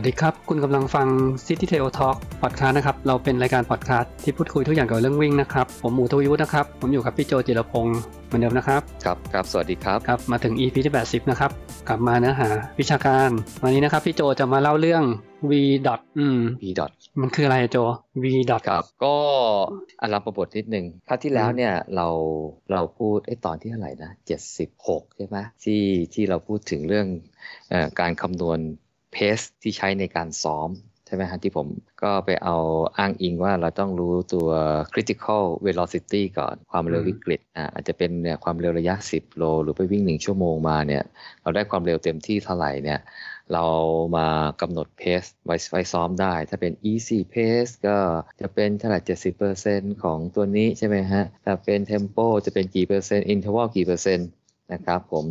วัสดีครับ คุณกำลังฟัง City Tail Talk Podcast นะครับ เราเป็นรายการพอดคาสต์ที่พูดคุยทุกอย่างเกี่ยวกับเรื่องวิ่งนะครับ ผมหมูทวีวุฒินะครับ ผมอยู่กับพี่โจจิรพงศ์เหมือนเดิมนะครับ ครับ ครับ สวัสดีครับ ครับ มาถึง EP ที่ 80 นะครับ กลับมาเนื้อหาวิชาการ วันนี้นะครับพี่โจจะมาเล่าเรื่อง V. อืม v dot มันคืออะไรอะโจ V. ครับ ก็อารัมประบทนิดนึงคราวที่แล้วเนี่ยเราเราพูดไอ้ตอนที่เท่าไหร่นะ76 ใช่ไหมที่ที่เราพูดถึงเรื่องเอ่อการคำนวณ เพสที่ใช้ในการซ้อม ใช่ไหมฮะที่ผมก็ไปเอาอ้างอิงว่าเราต้องรู้ตัว critical velocity ก่อนความเร็วอืมวิกฤตอ่าอาจจะเป็นเนี่ยความเร็วระยะ 10 โล หรือไปวิ่ง 1 ชั่วโมงมาเนี่ยเราได้ความเร็วเต็มที่เท่าไหร่เนี่ยเรามากำหนดเพสไว้ไว้ซ้อมได้ ถ้าเป็น easy pace ก็จะเป็นเท่าไหร่70%ของตัวนี้ใช่ไหมฮะถ้าเป็น tempo จะเป็นกี่เปอร์เซ็นต์ interval กี่เปอร์เซ็นต์นะครับผม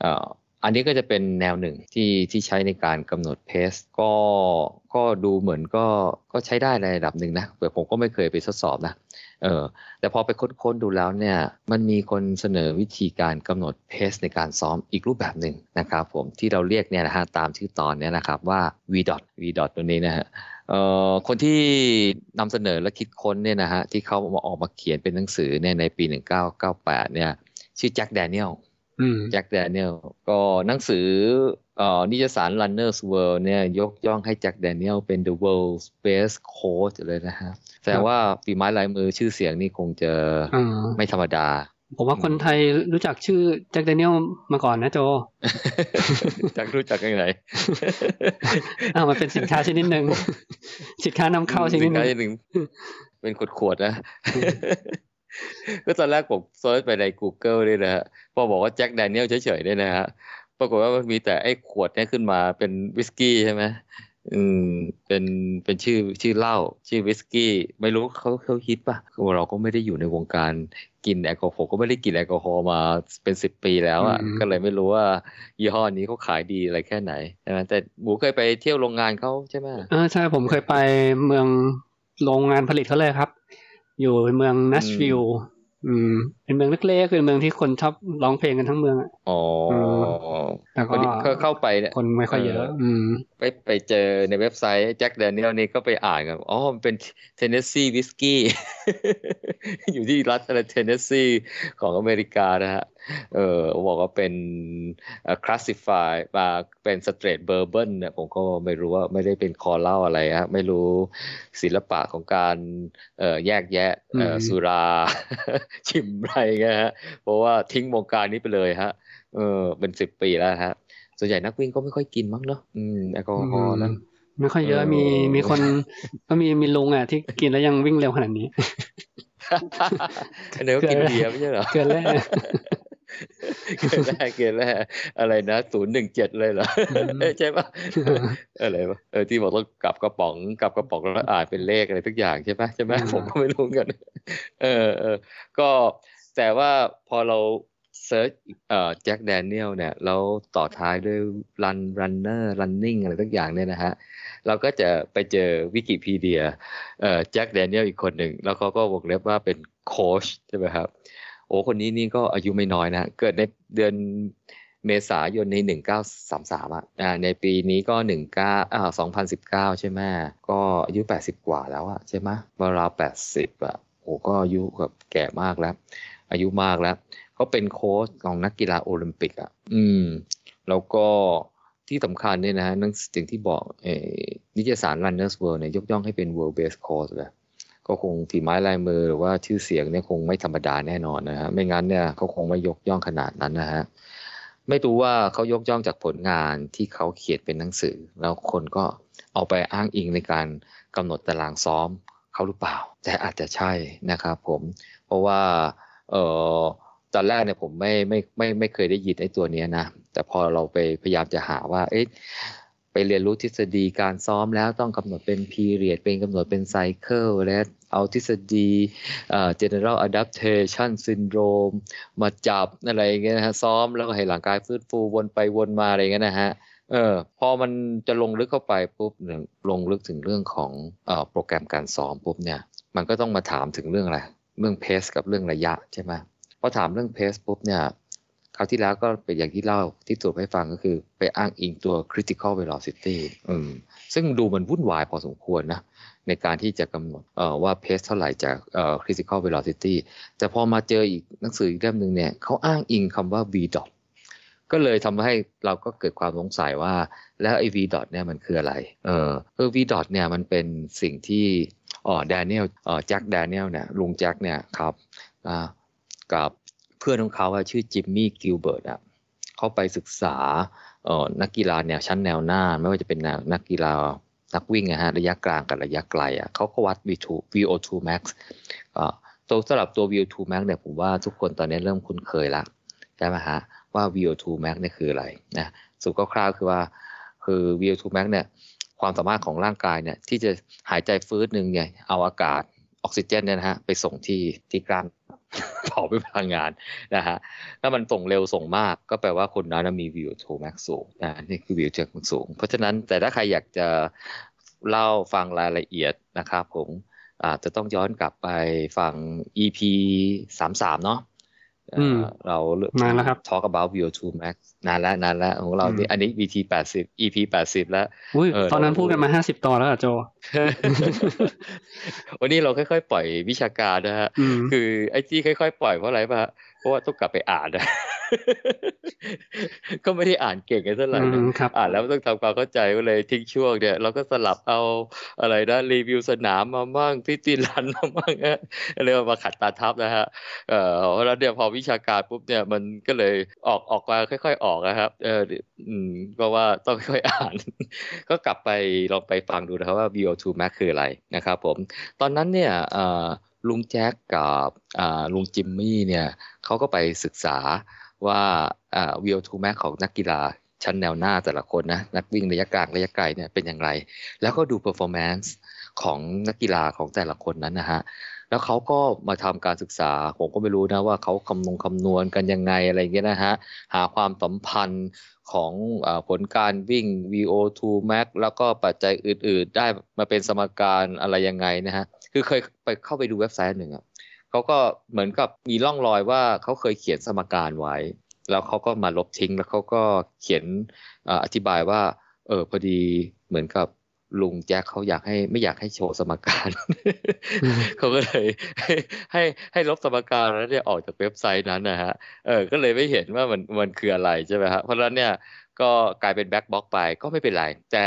เอ่อ อันนี้ก็จะเป็นแนวหนึ่งที่ที่ใช้ในการกำหนดเพสก็ก็ดูเหมือนก็ก็ใช้ได้ในระดับหนึ่งนะแต่ผมก็ไม่เคยไปทดสอบนะเออแต่พอไปค้นๆดูแล้วเนี่ยมันมีคนเสนอวิธีการกำหนดเพสในการซ้อมอีกรูปแบบหนึ่งนะครับผมที่เราเรียกเนี่ยนะฮะตามชื่อตอนเนี่ยนะครับว่า v dot v dot ตัวนี้นะฮะเอ่อคนที่นำเสนอและคิดค้นเนี่ยนะฮะที่เขามาออกมาเขียนเป็นหนังสือเนี่ยในปี 1998เนี่ยชื่อแจ็คแดเนียลอืม แจ็คแดเนียลก็หนังสือเอ่อนิยสาร Runner's World เนี่ยยกย่องให้แจ็คแดเนียลเป็น the world's best coach เลยนะฮะแสดงว่าฝีไม้ลายมือชื่อเสียงนี่คงจะอ่าไม่ธรรมดา ผมว่าคนไทยรู้จักชื่อแจ็คเดเนียลมาก่อนนะโจจักรู้จักยังไงอ่ามันเป็นสินค้าชนิดหนึ่งสินค้านำเข้าชนิดหนึ่งสิค้าหนึ่งเป็นขวดๆนะ ก็ตอนแรกผม search ไปใน Google ด้วยนะฮะพอบอกว่า Jack Daniel เฉยๆเนี่ยนะฮะปรากฏว่ามันมีแต่ไอ้ขวดเนี่ยขึ้นมาเป็นวิสกี้ใช่ไหมอืมเป็นเป็นชื่อชื่อเหล้าชื่อวิสกี้ ไม่รู้เขาเขาคิดป่ะคือเราก็ไม่ได้อยู่ในวงการกินแอลกอฮอล์ผมก็ไม่ได้กินแอลกอฮอล์มาเป็นสิบปีแล้วอะอืมก็เลยไม่รู้ว่ายี่ห้อนี้เขาขายดีอะไรแค่ไหนใช่ไหมแต่หมูเคยไปเที่ยวโรงงานเขาใช่ไหมเออใช่ผมเคยไปเมืองโรงงานผลิตเขาเลยครับ อยู่เมืองนัชวิลล์อืมเป็นเมืองเล็กๆเป็นเมืองที่คนชอบร้องเพลงกันทั้งเมืองอะอ๋อแต่ก็พอดีเข้าเข้าไปเนี่ยคนไม่ค่อยเยอะเอออืมไปไปเจอในเว็บไซต์ Jack Daniel นี่ก็ไปอ่านกันอ๋อมันเป็น Tennessee whiskey อยู่ที่รัฐอะไรเทนเนสซีของอเมริกานะฮะเออบอกว่าเป็นclassify มาเป็น straight bourbon เนี่ยผมก็ไม่รู้ว่าไม่ได้เป็นคอเหล่าอะไรฮะไม่รู้ศิลปะของการเอ่อแยกแยะเอ่ออืมสุราชิมอะไรเงี้ยฮะเพราะว่าทิ้งวงการนี้ไปเลยฮะเออเป็นสิบปีแล้วฮะส่วนใหญ่นักวิ่งก็ไม่ค่อยกินมั้งเนาะอืมแอลกอฮอล์นะไม่ค่อยเยอะเออมีมีคนก็มีมีลุงอะที่กินแล้วยังวิ่งเร็วขนาดนี้อันนี้ก็กินเบียร์ไม่ใช่เหรอเกินแล้วเกินแรกเกินแรกอะไรนะศูนย์หนึ่งเจ็ดเลยเหรออืมใช่ปะอะไรปะเออที่บอกต้องกลับกระป๋องกลับกระป๋องแล้วอ่านเป็นเลขอะไรทุกอย่างใช่ปะใช่ไหมอืมผมก็ไม่รู้เหมือนกัน เออเออก็ แต่ว่าพอเรา search เอ่อ Jack Daniel เนี่ยแล้วต่อท้ายด้วย run runner running อะไรทุกอย่างเนี่ยนะฮะเราก็จะไปเจอวิกิพีเดียเอ่อแจ็คแดเนียลอีกคนหนึ่ง แล้วเขาก็วงเล็บว่าเป็นโค้ชใช่ไหมครับ โอ้คนนี้นี่ก็อายุไม่น้อยนะ เกิดในเดือนเมษายนในหนึ่งเก้าสามสามอะในปีนี้ก็หนึ่งเก้าอ่าสองพันสิบเก้าใช่ไหมก็อายุแปดสิบกว่าแล้วอะใช่ไหมราวแปดสิบอะโอ้ก็อายุแบบแก่มากแล้ว อายุมากแล้วเขาเป็นโค้ชของนักกีฬาโอลิมปิกอะ อืม แล้วก็ที่สำคัญเนี่ยนะนั่นสิ่งที่บอกอนิตยสาร Runners World เนี่ยยกย่องให้เป็น World Best Coach เลยก็คงฝีไม้ลายมือหรือว่าชื่อเสียงเนี่ยคงไม่ธรรมดาแน่นอนนะฮะไม่งั้นเนี่ยเขาคงไม่ยกย่องขนาดนั้นนะฮะไม่รู้ว่าเขายกย่องจากผลงานที่เขาเขียนเป็นหนังสือ แล้วคนก็เอาไปอ้างอิงในการกำหนดตารางซ้อมเขาหรือเปล่า แต่อาจจะใช่นะครับผมเพราะว่า เออตอนแรกเนี่ยผมไม่ไม่ไม่ไม่เคยได้ยินไอ้ตัวเนี้ยนะ แต่พอเราไปพยายามจะหาว่า เอ๊ะไปเรียนรู้ทฤษฎีการซ้อมแล้วต้องกำหนดเป็น period เป็นกำหนดเป็น cycle และเอาทฤษฎีเอ่อ general adaptation syndrome มาจับอะไรเงี้ยนะฮะซ้อมแล้วก็ให้ร่างกายฟื้นฟูวนไปวนมาอะไรเงี้ยนะฮะเออพอมันจะลงลึกเข้าไปปุ๊บเนี่ยลงลึกถึงเรื่องของเอ่อโปรแกรมการซ้อมปุ๊บเนี่ย มันก็ต้องมาถามถึงเรื่องอะไร เรื่องเพสกับเรื่องระยะใช่ไหมพอถามเรื่องเพสปุ๊บเนี่ยคราวที่แล้วก็เป็นอย่างที่เล่าที่ตรวจให้ฟังก็คือไปอ้างอิงตัว critical velocity อืมซึ่งดูมันวุ่นวายพอสมควรนะ ในการที่จะกำหนดว่าเพสเท่าไหร่จาก critical velocity แต่พอมาเจออีกหนังสืออีกเล่มหนึ่งเนี่ยเขาอ้างอิงคำว่า v dot ก็เลยทำให้เราก็เกิดความสงสัยว่าแล้วไอ้ v dot เนี่ยมันคืออะไร เออเออ v dot เนี่ยมันเป็นสิ่งที่อ๋อ Daniel อ๋อ Jack Daniel เนี่ยลุงแจ็คเนี่ยครับอ่ากับเพื่อนของเขาชื่อ Jimmy Gilbert อะเขาไปศึกษาเอ่อนักกีฬาแนวชั้นแนวหน้า ไม่ว่าจะเป็นนักกีฬานักวิ่งนะฮะระยะกลางกับระยะไกลอะเขาก็วัด V2 VO2 max อ่าตัวสำหรับตัว VO2 max เนี่ยผมว่าทุกคนตอนนี้เริ่มคุ้นเคยละใช่ไหมฮะ ว่า VO2 max เนี่ยคืออะไรนะสรุปคร่าวๆคือว่าคือ VO2 max เนี่ยความสามารถของร่างกายเนี่ยที่จะหายใจฟื้นหนึ่งเนี่ยเอาอากาศออกซิเจนเนี่ยนะฮะไปส่งที่ที่กล้ามเผาเป็นพลังงานนะฮะถ้ามันส่งเร็วส่งมากก็แปลว่าคนนั้นมี VO2 max สูงนะนี่คือ VO2 max สูง เพราะฉะนั้นแต่ถ้าใครอยากจะเล่าฟังรายละเอียดนะครับผมอาจจะต้องย้อนกลับไปฟัง EP สามสามเนาะ เรานานแล้วครับ talk about VO2 max นานแล้วนานแล้วของเรานี่อันนี้ VT แปดสิบ EP แปดสิบแล้วอุ้ยตอนนั้นพูดกันมาห้าสิบตอนแล้วอะโจ วันนี้เราค่อยๆ ปล่อยวิชาการนะฮะ คือไอ้ที่ค่อยๆ ปล่อยเพราะอะไรป่ะเพราะว่าต้องกลับไปอ่านนะ ก็ไม่ได้อ่านเก่งกันเท่าไหร่อ่านแล้วต้องทำความเข้าใจก็เลยทิ้งช่วงเนี่ยเราก็สลับเอาอะไรนะรีวิวสนามมาบ้างที่ตีรันมาบ้างเรียกมาขัดตาทับนะฮะเออแล้วเดี๋ยวพอวิชาการปุ๊บเนี่ยมันก็เลยออกออกมาค่อย ๆ ออกนะครับ เอออืมก็ว่าต้องค่อยอ่าน ก็กลับไปลองไปฟังดูนะครับว่า VO2 max คืออะไรนะครับผม ตอนนั้นเนี่ยลุงแจ็คกับลุงจิมมี่เนี่ยเขาก็ไปศึกษา ว่าอ่า VO2 max ของนักกีฬาชั้นแนวหน้าแต่ละคนนะนักวิ่งระยะกลางระยะไกลเนี่ยเป็นอย่างไร แล้วก็ดู performance ของนักกีฬาของแต่ละคนนั้นนะฮะแล้วเขาก็มาทำการศึกษา ผมก็ไม่รู้นะว่าเขาคำนวณคำนวณกันยังไงอะไรเงี้ยนะฮะหาความสัมพันธ์ของอผลการวิ่ง VO2 max แล้วก็ปัจจัยอื่น ๆ ได้มาเป็นสมการอะไรยังไงนะฮะคือเคยไปเข้าไปดูเว็บไซต์หนึ่งอะ เขาก็เหมือนกับมีร่องรอยว่าเขาเคยเขียนสมการไว้ แล้วเขาก็มาลบทิ้ง แล้วเขาก็เขียนอธิบายว่า เออพอดีเหมือนกับลุงแจ็คเขาอยากให้ไม่อยากให้โชว์สมการเขาก็เลยให้ให้ลบสมการแล้วเนี่ยออกจากเว็บไซต์นั้นนะฮะเออก็เลยไม่เห็นว่ามันมันคืออะไรใช่ไหมฮะเพราะฉะนั้นเนี่ยก็กลายเป็นแบ็คบ็อกไปก็ไม่เป็นไร แต่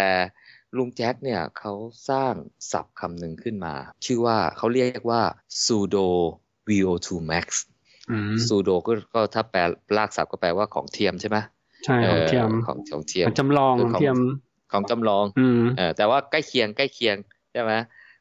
ลุงแจ็คเนี่ยเขาสร้างศัพท์คำหนึ่งขึ้นมา ชื่อว่าเขาเรียกว่า pseudo VO2 max pseudo ก็ก็ถ้าแปลลากศัพท์ก็แปลว่าของเทียมใช่ไหมใช่ของเทียมของของเทียมจำลองของเทียมของจำลองเออแต่ว่าใกล้เคียงใกล้เคียงใช่ไหม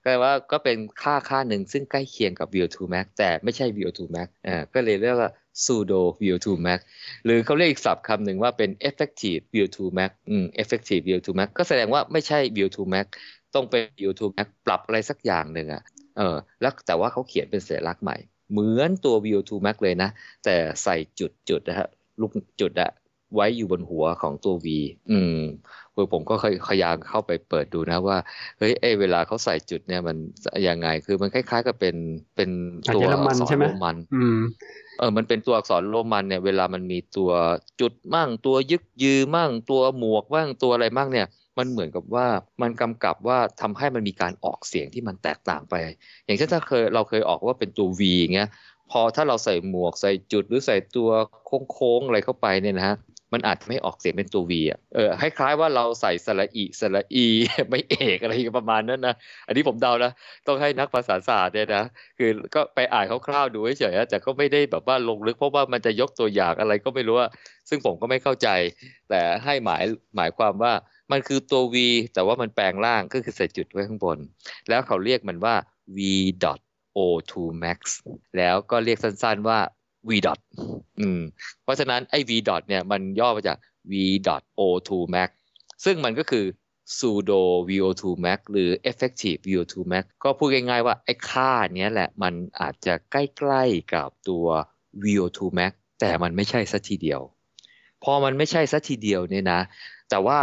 ก็ว่าก็เป็นค่าค่าหนึ่งซึ่งใกล้เคียงกับ VO2 max แต่ไม่ใช่ VO2 max อ่าก็เลยเรียกว่า pseudo VO2 max หรือเขาเรียกอีกศัพท์คำหนึ่งว่าเป็น effective VO2 max อืม effective VO2 max ก็แสดงว่าไม่ใช่ VO2 max ต้องเป็น VO2 max ปรับอะไรสักอย่างหนึ่งอะเออแล้วแต่ว่าเขาเขียนเป็นสัญลักษณ์ใหม่ เหมือนตัว VO2 max เลยนะ แต่ใส่จุดจุดนะฮะลูกจุดอะ ไว้อยู่บนหัวของตัว V อืมคือผมก็เคยพยายามเข้าไปเปิดดูนะว่าเฮ้ยเอเวลาเขาใส่จุดเนี่ยมันยังไงคือมันคล้ายๆกับเป็นเป็นตัวอักษรโรมันเออมันเป็นตัวอักษรโรมันเนี่ยเวลามันมีตัวจุดมั่ง ตัวยึกยือมั่ง ตัวหมวกมั่งตัวอะไรมั่งเนี่ยมันเหมือนกับว่ามันกำกับว่าทำให้มันมีการออกเสียงที่มันแตกต่างไป อย่างเช่นถ้าเคยเราเคยออกว่าเป็นตัว V เงี้ยพอถ้าเราใส่หมวกใส่จุดหรือใส่ตัวโค้งๆอะไรเข้าไปเนี่ยนะฮะ มันอาจจะไม่ออกเสียงเป็นตัววีอะเออคล้ายๆว่าเราใส่สระอีสระอี ไม่เอกอะไรประมาณนั้นนะอันนี้ผมเดานะต้องให้นักภาษาศาสตร์เนี่ยนะคือก็ไปอ่านคร่าวๆดูเฉยๆแต่ก็ไม่ได้แบบว่าลงลึกเพราะว่ามันจะยกตัวอย่างอะไรก็ไม่รู้ว่าซึ่งผมก็ไม่เข้าใจ แต่ให้หมายหมายความว่ามันคือตัว v แต่ว่ามันแปลงร่างก็คือใส่จุดไว้ข้างบน แล้วเขาเรียกมันว่า v dot o2 max แล้วก็เรียกสั้นๆว่า v dot อืมเพราะฉะนั้นไอ้ v dot เนี่ยมันย่อมาจาก v dot o2 max ซึ่งมันก็คือ pseudo VO2 max หรือ effective VO2 max ก็พูดง่ายๆว่าไอ้ค่าเนี้ยแหละมันอาจจะใกล้ๆกับตัว VO2 max แต่มันไม่ใช่ซะทีเดียว พอมันไม่ใช่ซะทีเดียวเนี่ยนะ แต่ว่า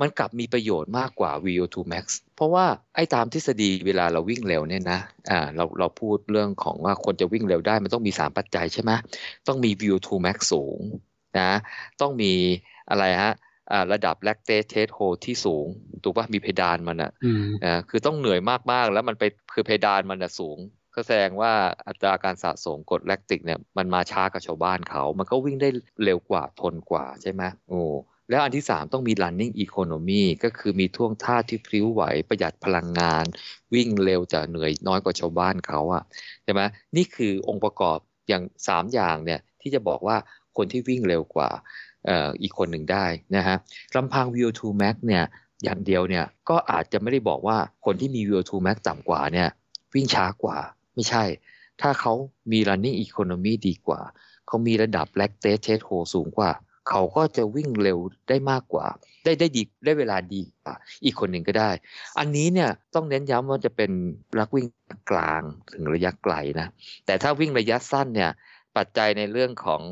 มันกลับมีประโยชน์มากกว่า VO2 max เพราะว่าไอ้ตามทฤษฎีเวลาเราวิ่งเร็วเนี่ยนะอ่าเราเราพูดเรื่องของว่าคนจะวิ่งเร็วได้มันต้องมี 3 ปัจจัยใช่ไหมต้องมี VO2 max สูงนะต้องมีอะไรฮะระดับ lactate threshold ที่สูง ถูกปะมีเพดานมันอะ่ะคือต้องเหนื่อยมาก ๆ แล้วมันไปคือเพดานมันอะสูง ก็แสดงว่าอัตราการสะสมกรดแลคติกเนี่ยมันมาช้ากับชาวบ้านเขา มันก็วิ่งได้เร็วกว่าทนกว่าใช่ไหมโอ้ แล้วอันที่ 3 ต้องมี running economy ก็คือมีท่วงท่าที่พริ้วไหวประหยัดพลังงาน วิ่งเร็วจะเหนื่อยน้อยกว่าชาวบ้านเขาอะใช่ไหมนี่คือองค์ประกอบอย่าง 3 อย่างเนี่ยที่จะบอกว่าคนที่วิ่งเร็วกว่าอีกคนหนึ่งได้นะฮะลำพัง VO2 max เนี่ยอย่างเดียวเนี่ยก็อาจจะไม่ได้บอกว่าคนที่มี VO2 max ต่ำกว่าเนี่ยวิ่งช้ากว่าไม่ใช่ ถ้าเขามี running economy ดีกว่า เขามีระดับ lactate threshold สูงกว่า เขาก็จะวิ่งเร็วได้มากกว่า ได้ได้ดีได้เวลาดีกว่าอีกคนหนึ่งก็ได้ อันนี้เนี่ยต้องเน้นย้ำว่าจะเป็นรักวิ่งกลางถึงระยะไกลนะ แต่ถ้าวิ่งระยะสั้นเนี่ยปัจจัยในเรื่องของ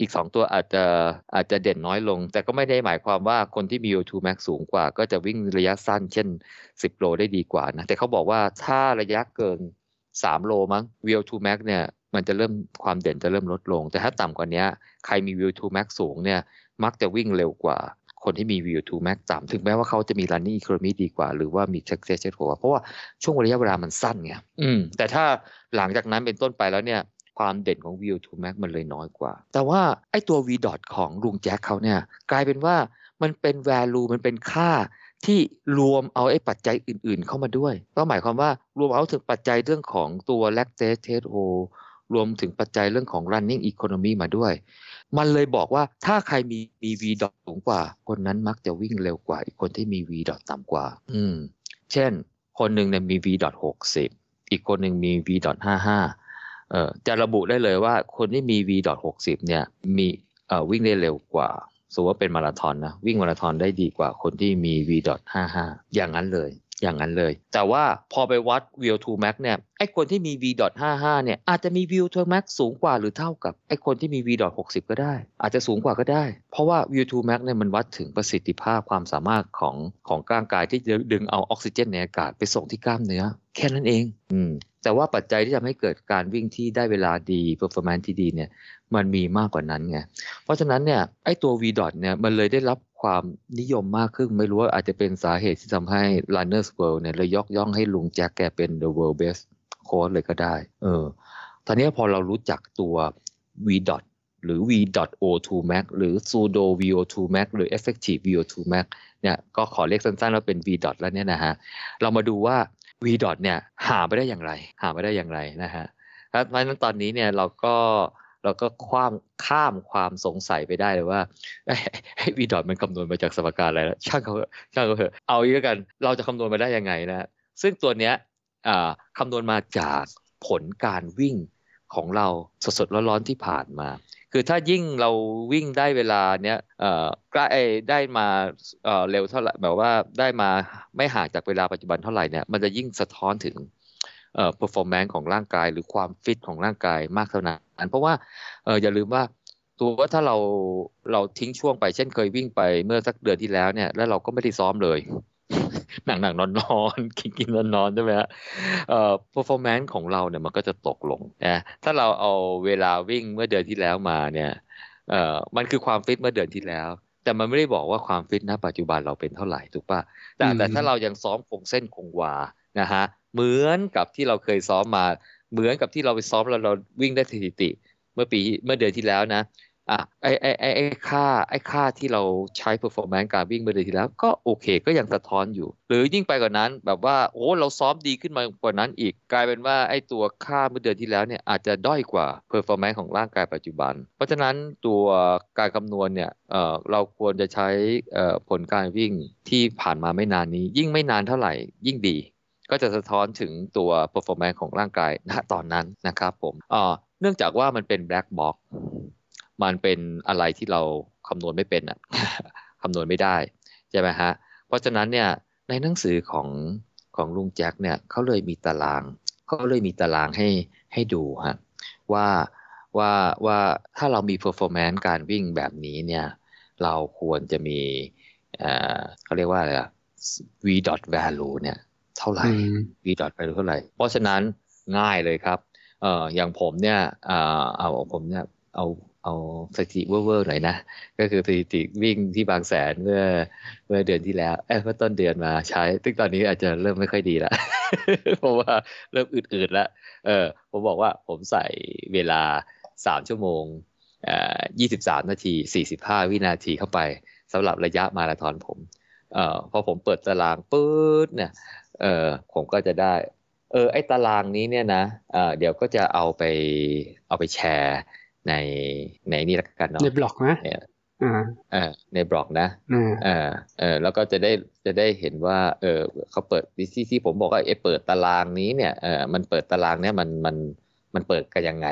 อีกสองตัวอาจจะอาจจะเด่นน้อยลง แต่ก็ไม่ได้หมายความว่าคนที่มี O2 max สูงกว่า ก็จะวิ่งระยะสั้น เช่น 10 โลได้ดีกว่านะ แต่เขาบอกว่าถ้าระยะเกิน 3 โลมั้ง VO2 max เนี่ย มันจะเริ่มความเด่นจะเริ่มลดลง แต่ถ้าต่ำกว่านี้ใครมี VO2 max สูงเนี่ยมักจะวิ่งเร็วกว่าคนที่มี VO2 max ต่ำถึงแม้ว่าเขาจะมี running economy ดีกว่า หรือว่ามี success rate กว่าเพราะว่าช่วงระยะเวลามันสั้นไงอืมแต่ถ้าหลังจากนั้นเป็นต้นไปแล้วเนี่ยความเด่นของ VO2 Max มันเลยน้อยกว่า แต่ว่าไอ้ตัว V dot ของลุงแจ็คเขาเนี่ยกลายเป็นว่ามันเป็น value มันเป็นค่าที่รวมเอาไอ้ปัจจัยอื่นๆเข้ามาด้วย ก็หมายความว่ารวมเอาถึงปัจจัยเรื่องของตัว lactate test รวมถึงปัจจัยเรื่องของ running economy มาด้วย มันเลยบอกว่าถ้าใครมีมี V dot สูงกว่า คนนั้นมักจะวิ่งเร็วกว่า อีกคนที่มี V dot ต่ำกว่า อืม เช่น คนหนึ่งเนี่ยมี V dot 60อีกคนหนึ่งมี V dot 55เอ่อจะระบุได้เลยว่าคนที่มี v 60เนี่ยมีเอ่อวิ่งได้เร็วกว่าสมมติว่าเป็นมาราธอนนะวิ่งมาราธอนได้ดีกว่าคนที่มี v 55 อย่างนั้นเลย อย่างนั้นเลย แต่ว่าพอไปวัด VO2 max เนี่ยไอคนที่มี v 55 เนี่ยอาจจะมี VO2 max สูงกว่าหรือเท่ากับไอคนที่มี v 60 ก็ได้ อาจจะสูงกว่าก็ได้ เพราะว่า VO2 max เนี่ยมันวัดถึงประสิทธิภาพความสามารถของของร่างกายที่จะดึงเอาออกซิเจนในอากาศไปส่งที่กล้ามเนื้อ แค่นั้นเอง อืมแต่ว่าปัจจัยที่ทำให้เกิดการวิ่งที่ได้เวลาดี performance ที่ดีเนี่ยมันมีมากกว่านั้นไง เพราะฉะนั้นเนี่ยไอ้ตัว v dot เนี่ยมันเลยได้รับ ความนิยมมากขึ้น ไม่รู้ว่าอาจจะเป็นสาเหตุที่ทำให้ runners world เนี่ยเลยยกย่องให้ลุงแจ็คแกเป็น the world best coach เลยก็ได้ เออตอนนี้พอเรารู้จักตัว v dot หรือ v dot o2 max หรือ pseudo vo2 max หรือ effective vo2 max เนี่ยก็ขอเรียกสั้นๆว่าเป็น v dot แล้วเนี่ยนะฮะ เรามาดูว่า v dot เนี่ยหาไปได้อย่างไร หาไปได้อย่างไรนะฮะเพราะฉะนั้นตอนนี้เนี่ยเราก็ เราก็ข้ามข้ามความสงสัยไปได้เลยว่าไอ้วีดอทมันคำนวณมาจากสมการอะไรแล้วช่างเขาช่างเขาเถอะเอาอีกกัน เราจะคำนวณมาได้ยังไงนะซึ่งตัวเนี้ยคำนวณมาจากผลการวิ่งของเราสดๆร้อนๆที่ผ่านมา คือถ้ายิ่งเราวิ่งได้เวลาเนี้ยเอ่อใกล้ได้มาเอ่อเร็วเท่าไหร่แบบว่าได้มาไม่ห่างจากเวลาปัจจุบันเท่าไหร่เนี่ยมันจะยิ่งสะท้อนถึง เอ่อ performance ของร่างกาย หรือความฟิตของร่างกายมากเท่านั้น เพราะว่าเอออย่าลืมว่าตัวว่าถ้าเราเราทิ้งช่วงไปเช่นเคยวิ่งไปเมื่อสักเดือนที่แล้วเนี่ย แล้วเราก็ไม่ได้ซ้อมเลยหนังหนังนอนนอนกินกินนอนนอนใช่ไหมฮะเอ่อ performance ของเราเนี่ยมันก็จะตกลงนะถ้าเราเอาเวลาวิ่งเมื่อเดือนที่แล้วมาเนี่ยเอ่อมันคือความฟิตเมื่อเดือนที่แล้ว แต่มันไม่ได้บอกว่าความฟิตณปัจจุบันเราเป็นเท่าไหร่ถูกปะแต่แต่ถ้าเรายังซ้อมคงเส้นคงวานะฮะ เหมือนกับที่เราเคยซ้อมมา เหมือนกับที่เราไปซ้อมแล้วเราวิ่งได้สถิติ เมื่อปีเมื่อเดือนที่แล้วนะอะไอไอไอไอค่าไอค่าที่เราใช้ performance การวิ่งเมื่อเดือนที่แล้ว ก็โอเคก็ยังสะท้อนอยู่ หรือยิ่งไปกว่านั้นแบบว่าโอ้เราซ้อมดีขึ้นมากว่านั้นอีก กลายเป็นว่าไอตัวค่าเมื่อเดือนที่แล้วเนี่ยอาจจะด้อยกว่า performance ของร่างกายปัจจุบัน เพราะฉะนั้นตัวการคำนวณเนี่ยเออเราควรจะใช้เออผลการวิ่งที่ผ่านมาไม่นานนี้ ยิ่งไม่นานเท่าไหร่ยิ่งดี ก็จะสะท้อนถึงตัว performance ของร่างกายณตอนนั้นนะครับผมเนื่องจากว่ามันเป็น black box มันเป็นอะไรที่เราคำนวณไม่เป็นอะคำนวณไม่ได้ใช่ไหมฮะ เพราะฉะนั้นเนี่ยในหนังสือของของลุงแจ็คเนี่ยเขาเลยมีตารางเขาเลยมีตารางให้ให้ดูฮะว่าว่าว่าถ้าเรามี performance การวิ่งแบบนี้เนี่ยเราควรจะมีเขาเรียกว่าอะไรอะ v dot value เนี่ย เท่าไหร่ v dot value เท่าไหร่ เพราะฉะนั้นง่ายเลยครับเอ่ออย่างผมเนี่ยเอ่อเอาผมเนี่ยเอาเอเอาสถิติเวอร์ๆหน่อยนะ ก็คือสถิติวิ่งที่บางแสนเมื่อเมื่อเดือนที่แล้วเอ้เมื่อต้นเดือนมาใช้ซึ่งตอนนี้อาจจะเริ่มไม่ค่อยดีละเพราะว่าเริ่มอืดๆแล้วเออผมบอกว่าผมใส่เวลาสามชั่วโมงเอ่อยี่สิบสามนาทีสี่สิบห้าวินาทีเข้าไปสำหรับระยะมาราธอนผมเอ่อพอผมเปิดตารางปื๊ดเนี่ย เออผมก็จะได้ เออไอ้ตารางนี้เนี่ยนะเอ่อเดี๋ยวก็จะเอาไปเอาไปแชร์ในในนี่ละกันเนาะในบล็อกนะเนี่ยอ่าเออในบล็อกนะอ่าเออเออแล้วก็จะได้จะได้เห็นว่า เออเขาเปิดที่ที่ผมบอกว่าไอ้เปิดตารางนี้เนี่ยเออมันเปิดตารางเนี่ยมันมันมันเปิดกันยังไง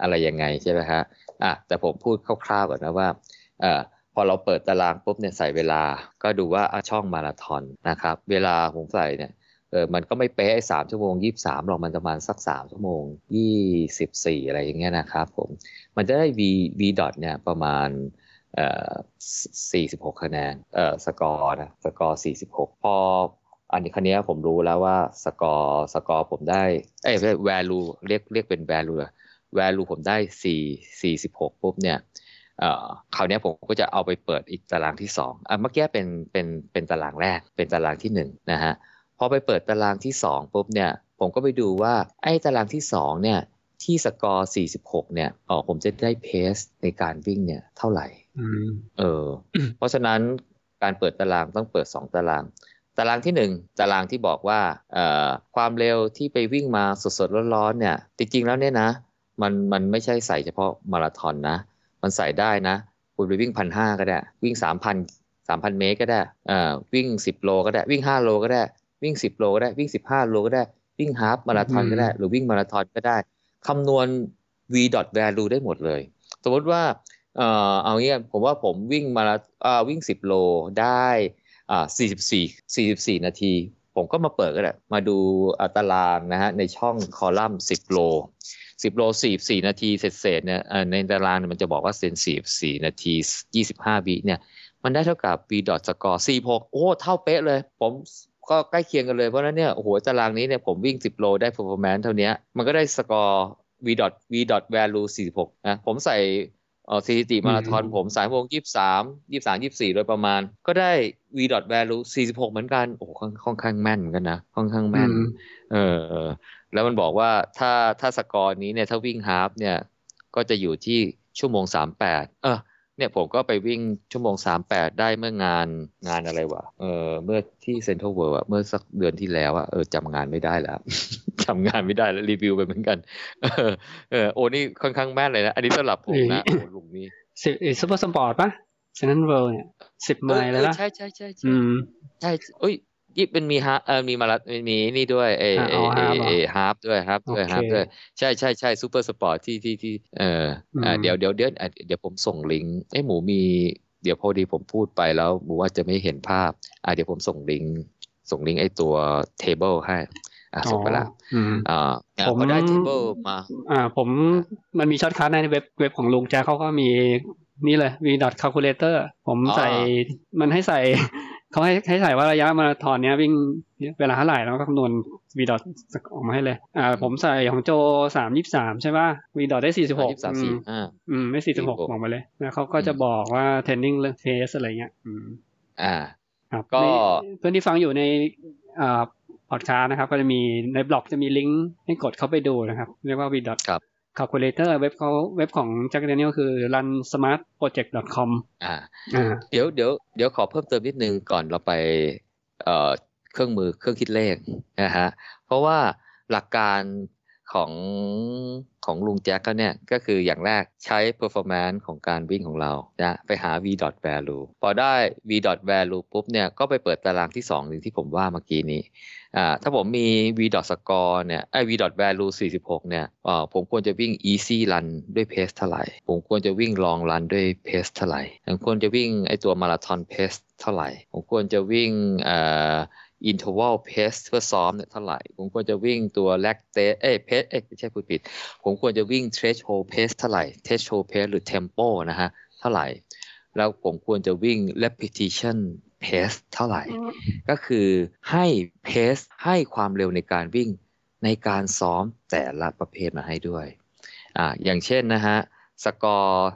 อะไรยังไงใช่ไหมฮะอะแต่ผมพูดคร่าวๆก่อนนะว่าเออ พอเราเปิดตารางปุ๊บเนี่ยใส่เวลาก็ดูว่าช่องมาราธอนนะครับเวลาผมใส่เนี่ยเออมันก็ไม่เป๊ะไอ้สามชั่วโมงยี่สามหรอกมันประมาณสักสามชั่วโมงยี่สิบสี่อะไรอย่างเงี้ยนะครับผมมันจะได้ v v dot เนี่ยประมาณเอ่อ46คะแนนเอ่อสกอร์นะสกอร์46พออันนี้คราวนี้ผมรู้แล้วว่า score score ผมได้เอ้ย value เรียกเรียกเป็น value value ผมได้4 46ปุ๊บเนี่ย คราวนี้ผมก็จะเอาไปเปิดอีกตารางที่ 2อะเมื่อกี้เป็นเป็นเป็นตารางแรกเป็นตารางที่1นะฮะพอไปเปิดตารางที่2ปุ๊บเนี่ยผมก็ไปดูว่าไอ้ตารางที่2เนี่ยที่สกอร์ 46 เนี่ยอ๋อผมจะได้เพสในการวิ่งเนี่ยเท่าไหร่อืมเออ เพราะฉะนั้นการเปิดตารางต้องเปิด 2 ตาราง ตารางที่ 1 ตารางที่บอกว่าเอ่อความเร็วที่ไปวิ่งมาสดๆร้อนๆเนี่ย จริงๆแล้วเนี่ยนะ มันมันไม่ใช่ใส่เฉพาะมาราธอนนะ มันใส่ได้นะ คุณไปวิ่งพันห้าก็ได้ วิ่งสามพันสามพันเมตรก็ได้เอ่อวิ่งสิบโลก็ได้ วิ่งห้าโลก็ได้ วิ่งสิบโลก็ได้ วิ่งสิบห้าโลก็ได้ วิ่งฮาฟมาราธอนก็ได้ หรือวิ่งมาราธอนก็ได้ คำนวณ v dot value ได้หมดเลย สมมติว่า เอ่อ เอางี้ผมว่าผมวิ่งมาราอ่าวิ่งสิบโลได้อ่าสี่สิบสี่สี่สิบสี่นาที ผมก็มาเปิดก็ได้ มาดูอัตารางนะฮะ ในช่องคอลัมน์สิบโล สิบโลสี่สี่นาทีเศษๆเนี่ยเอ่อในตารางเนี่ยมันจะบอกว่าเซนสี่สี่นาทียี่สิบห้าวิเนี่ย มันได้เท่ากับ v dot score สี่หกโอ้ เท่าเป๊ะเลย ผมก็ใกล้เคียงกันเลยเพราะฉะนั้นเนี่ยโอ้โหตารางนี้เนี่ยผมวิ่งสิบโลได้ performance เท่านี้มันก็ได้สกอร์ v dot v dot value สี่หกนะผมใส่เอ่อสถิติมาราธอนอืมผมสามโมงยี่สามยี่สามยี่สี่โดยประมาณ ก็ได้ v dot value สี่สิบหกเหมือนกัน โอ้โหค่อนค่อนข้างแม่นเหมือนกันนะ ค่อนข้างแม่นอืมเออเออ แล้วมันบอกว่าถ้าถ้าสกอร์นี้เนี่ยถ้าวิ่ง half เนี่ยก็จะอยู่ที่ชั่วโมงสามแปดเออเนี่ยผมก็ไปวิ่งชั่วโมงสามแปดได้เมื่องานงานอะไรวะเออเมื่อที่เซ็นทรัลเวิลด์อะเมื่อสักเดือนที่แล้วอะเออจำงานไม่ได้แล้ว จำงานไม่ได้แล้วรีวิวไปเหมือนกันเออเออโอ้นี่ค่อนข้างแม่นเลยนะ อันนี้สำหรับผมนะเอ้โอ้ยลุงนี่สิบซูเปอร์สปอร์ตปะเซนต์เวิลด์เนี่ยสิบไมเออล์เอเลยอนะใช่ใช่ใช่ใช่อืมใช่เอ้ย ยี่เป็นมีฮาเออมีมารามีมีนี่ด้วยเออ่าเออ๋อเอฮาล์ฟเหรอเอฮาร์ฟด้วยฮาร์ฟด้วยโอเคฮาร์ฟด้วยใช่ใช่ใช่ซูเปอร์สปอร์ตที่ที่ที่เอออ่าอืมเดี๋ยวเดี๋ยวเดี๋ยวอะเดี๋ยวผมส่งลิงก์เอ้หมูมีเดี๋ยวพอดีผมพูดไปแล้วหมูว่าจะไม่เห็นภาพอ่าเดี๋ยวผมส่งลิงก์ส่งลิงก์ไอ้ตัว table ให้อ่าส่งไปละอืมอ่าอ่าผมพอได้ table มาอ่าผมมันมี shortcut ในเว็บเว็บของลุงแจ๊คเขาก็มีนี่เลย v dot calculator ผมใส่มันให้ใส่ เขาให้ให้ใส่ว่าระยะมาราธอนเนี้ยวิ่งเวลาเท่าไหร่แล้วก็คำนวณ v dot ออกมาให้เลย อ่า ผมใส่ของโจสามยี่สามใช่ป่ะ v dot ได้สี่สิบหกยี่สามสี่อ่าอืม ไม่สี่สิบหก46บอกมาเลยแล้วเขาก็จะบอกว่า training เรื่อง test อะไรเงี้ย อืม อ่า ครับก็ในเพื่อนที่ฟังอยู่ในอ่าพอดคาสต์นะครับ ก็จะมีในบล็อกจะมีลิงก์ให้กดเข้าไปดูนะครับ เรียกว่า v dot ครับ calculator เว็บเขาเว็บของ Jack Daniel คือ runsmartproject.com อ่าอ่าเดี๋ยวเดี๋ยวเดี๋ยวขอเพิ่มเติมนิดนึงก่อนเราไปเอ่อเครื่องมือเครื่องคิดเลขนะฮะเพราะว่าหลักการ ของของลุงแจ็คก็เนี่ย ก็คืออย่างแรกใช้ performance ของการวิ่งของเรานะไปหา v dot value พอได้ v dot value ปุ๊บเนี่ยก็ไปเปิดตารางที่2หนึ่งที่ผมว่าเมื่อกี้นี้อ่าถ้าผมมี v dot score เนี่ยไอ้ v dot value 46 เนี่ยอ่าผมควรจะวิ่ง easy run ด้วย pace เท่าไหร่ ผมควรจะวิ่ง long run ด้วย pace เท่าไหร่ผมควรจะวิ่งไอ้ตัว marathon pace เท่าไหร่ ผมควรจะวิ่งอ่า อ่อ interval pace เพื่อซ้อมเนี่ยเท่าไหร่ ผมควรจะวิ่งตัว lactate เอ้ย pace เอ้ไม่ใช่พูดผิด ผมควรจะวิ่ง threshold pace เท่าไหร่ threshold pace หรือ tempo นะฮะ เท่าไหร่ แล้วผมควรจะวิ่ง repetition pace เท่าไหร่ ก็คือให้ pace ให้ความเร็วในการวิ่งในการซ้อมแต่ละประเภทมาให้ด้วยอ่าอย่างเช่นนะฮะ สกอร์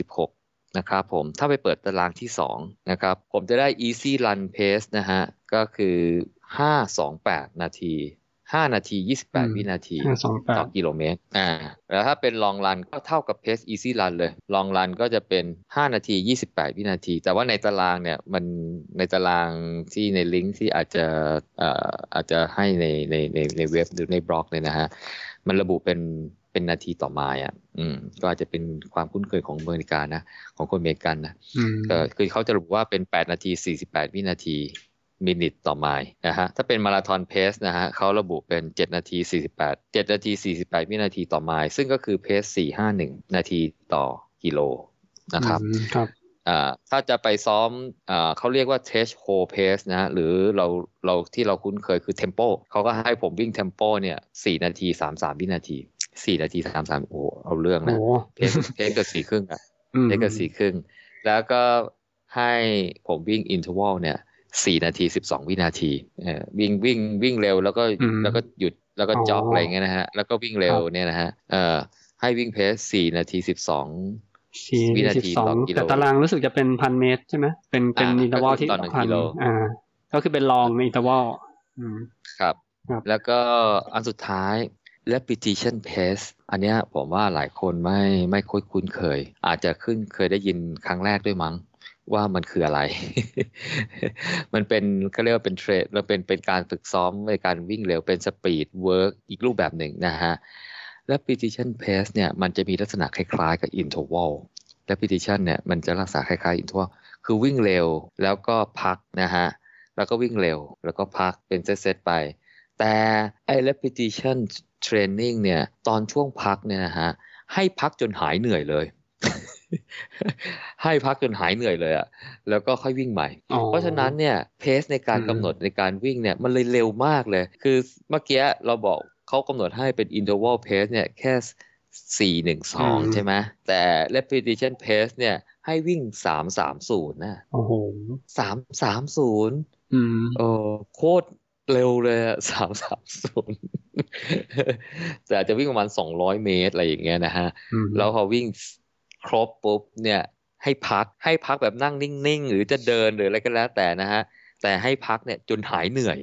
46 นะครับผม ถ้าไปเปิดตารางที่ 2 นะครับ ผมจะได้ easy run pace นะฮะ ก็คือ528นาที5นาที28วินาทีห้าสองแปต่ดอกิโลเมตรอ่าแล้วถ้าเป็นลองรันก็เท่ากับเพส easy run เลยลองรันก็จะเป็น5นาที28วินาที แต่ว่าในตารางเนี่ยมันในตารางที่ในลิงก์ที่อาจจะเอ่ออาจจะให้ในในในในเว็บหรือในบล็อกเนี่ยนะฮะ มันระบุเป็นเป็นนาทีต่อไมล์อะ อืม ก็อาจจะเป็นความคุ้นเคยของอเมริกานะ ของคนอเมริกันนะอืมก็คือเขาจะระบุว่าเป็น 8 นาที 48 วินาที มินิตต่อไมล์นะฮะถ้าเป็นมาราธอนเพสนะฮะเขาระบุเป็น 7 นาที 48 7 นาที 48 วินาทีต่อไมล์ซึ่งก็คือเพส451 นาทีต่อกิโลนะครับอืมครับอ่าถ้าจะไปซ้อมอ่าเขาเรียกว่า threshold pace นะฮะหรือเราเราที่เราคุ้นเคยคือ tempo เขาก็ให้ผมวิ่ง tempo เนี่ย4นาที 33 วินาที 4 นาที 33 โอ้โหเอาเรื่องโอ้นะโหเพสเพสก็สี่ครึ่งอะอืมเลขก็สี่ครึ่ง แล้วก็ให้ผมวิ่ง interval เนี่ย สี่นาทีสิบสองวินาทีเออวิ่งวิ่งวิ่งเร็วแล้วก็อืมแล้วก็หยุดแล้วก็อ๋อ jog อะไรเงี้ยนะฮะแล้วก็วิ่งเร็วครับเนี่ยนะฮะเอ่อให้วิ่ง pace สี่นาทีสิบสองสี่วินาทีสิบสองต่อกิโลแต่ตารางรู้สึกจะเป็นพันเมตรใช่ไหมเป็นเป็นอ่า interval ก็คือที่ต่อหนึ่งพันกิโลอ่าก็คือเป็น long ใน intervalอืมครับครับ แล้วก็อันสุดท้าย repetition pace อันเนี้ยผมว่าหลายคนไม่ไม่ค่อยคุ้นเคย อาจจะเพิ่งเคยได้ยินครั้งแรกด้วยมั้ง ว่ามันคืออะไร มันเป็นเขาเรียกว่าเป็นเทรดเราเป็นเป็นการฝึกซ้อมในการวิ่งเร็วเป็น speed work อีกรูปแบบหนึ่งนะฮะ repetition pace เนี่ยมันจะมีลักษณะคล้ายๆกับ interval repetition เนี่ยมันจะลักษณะคล้ายๆ interval คือวิ่งเร็วแล้วก็พักนะฮะ แล้วก็วิ่งเร็วแล้วก็พักเป็นเซตๆไป แต่ไอ้ repetition training เนี่ยตอนช่วงพักเนี่ยนะฮะให้พักจนหายเหนื่อยเลย ให้พักจนหายเหนื่อยเลยอะแล้วก็ค่อยวิ่งใหม่อ๋อเพราะฉะนั้นเนี่ยเพสในการอืมกำหนดในการวิ่งเนี่ยมันเลยเร็วมากเลย คือเมื่อกี้เราบอกเขากำหนดให้เป็น interval pace เนี่ยแค่สี่หนึ่งสองใช่ไหมแต่ repetition pace เนี่ยให้วิ่งสามสามศูนย์นะโอ้โหสามสามศูนย์อืมเออโคตรเร็วเลยอะสามสามศูนย์แต่อาจจะวิ่งประมาณสองร้อยเมตรอะไรอย่างเงี้ยนะฮะอืมแล้วพอวิ่ง ครบปุ๊บเนี่ยให้พักให้พักแบบนั่งนิ่งๆ หรือจะเดินหรืออะไรก็แล้วแต่นะฮะแต่ให้พักเนี่ยจนหายเหนื่อย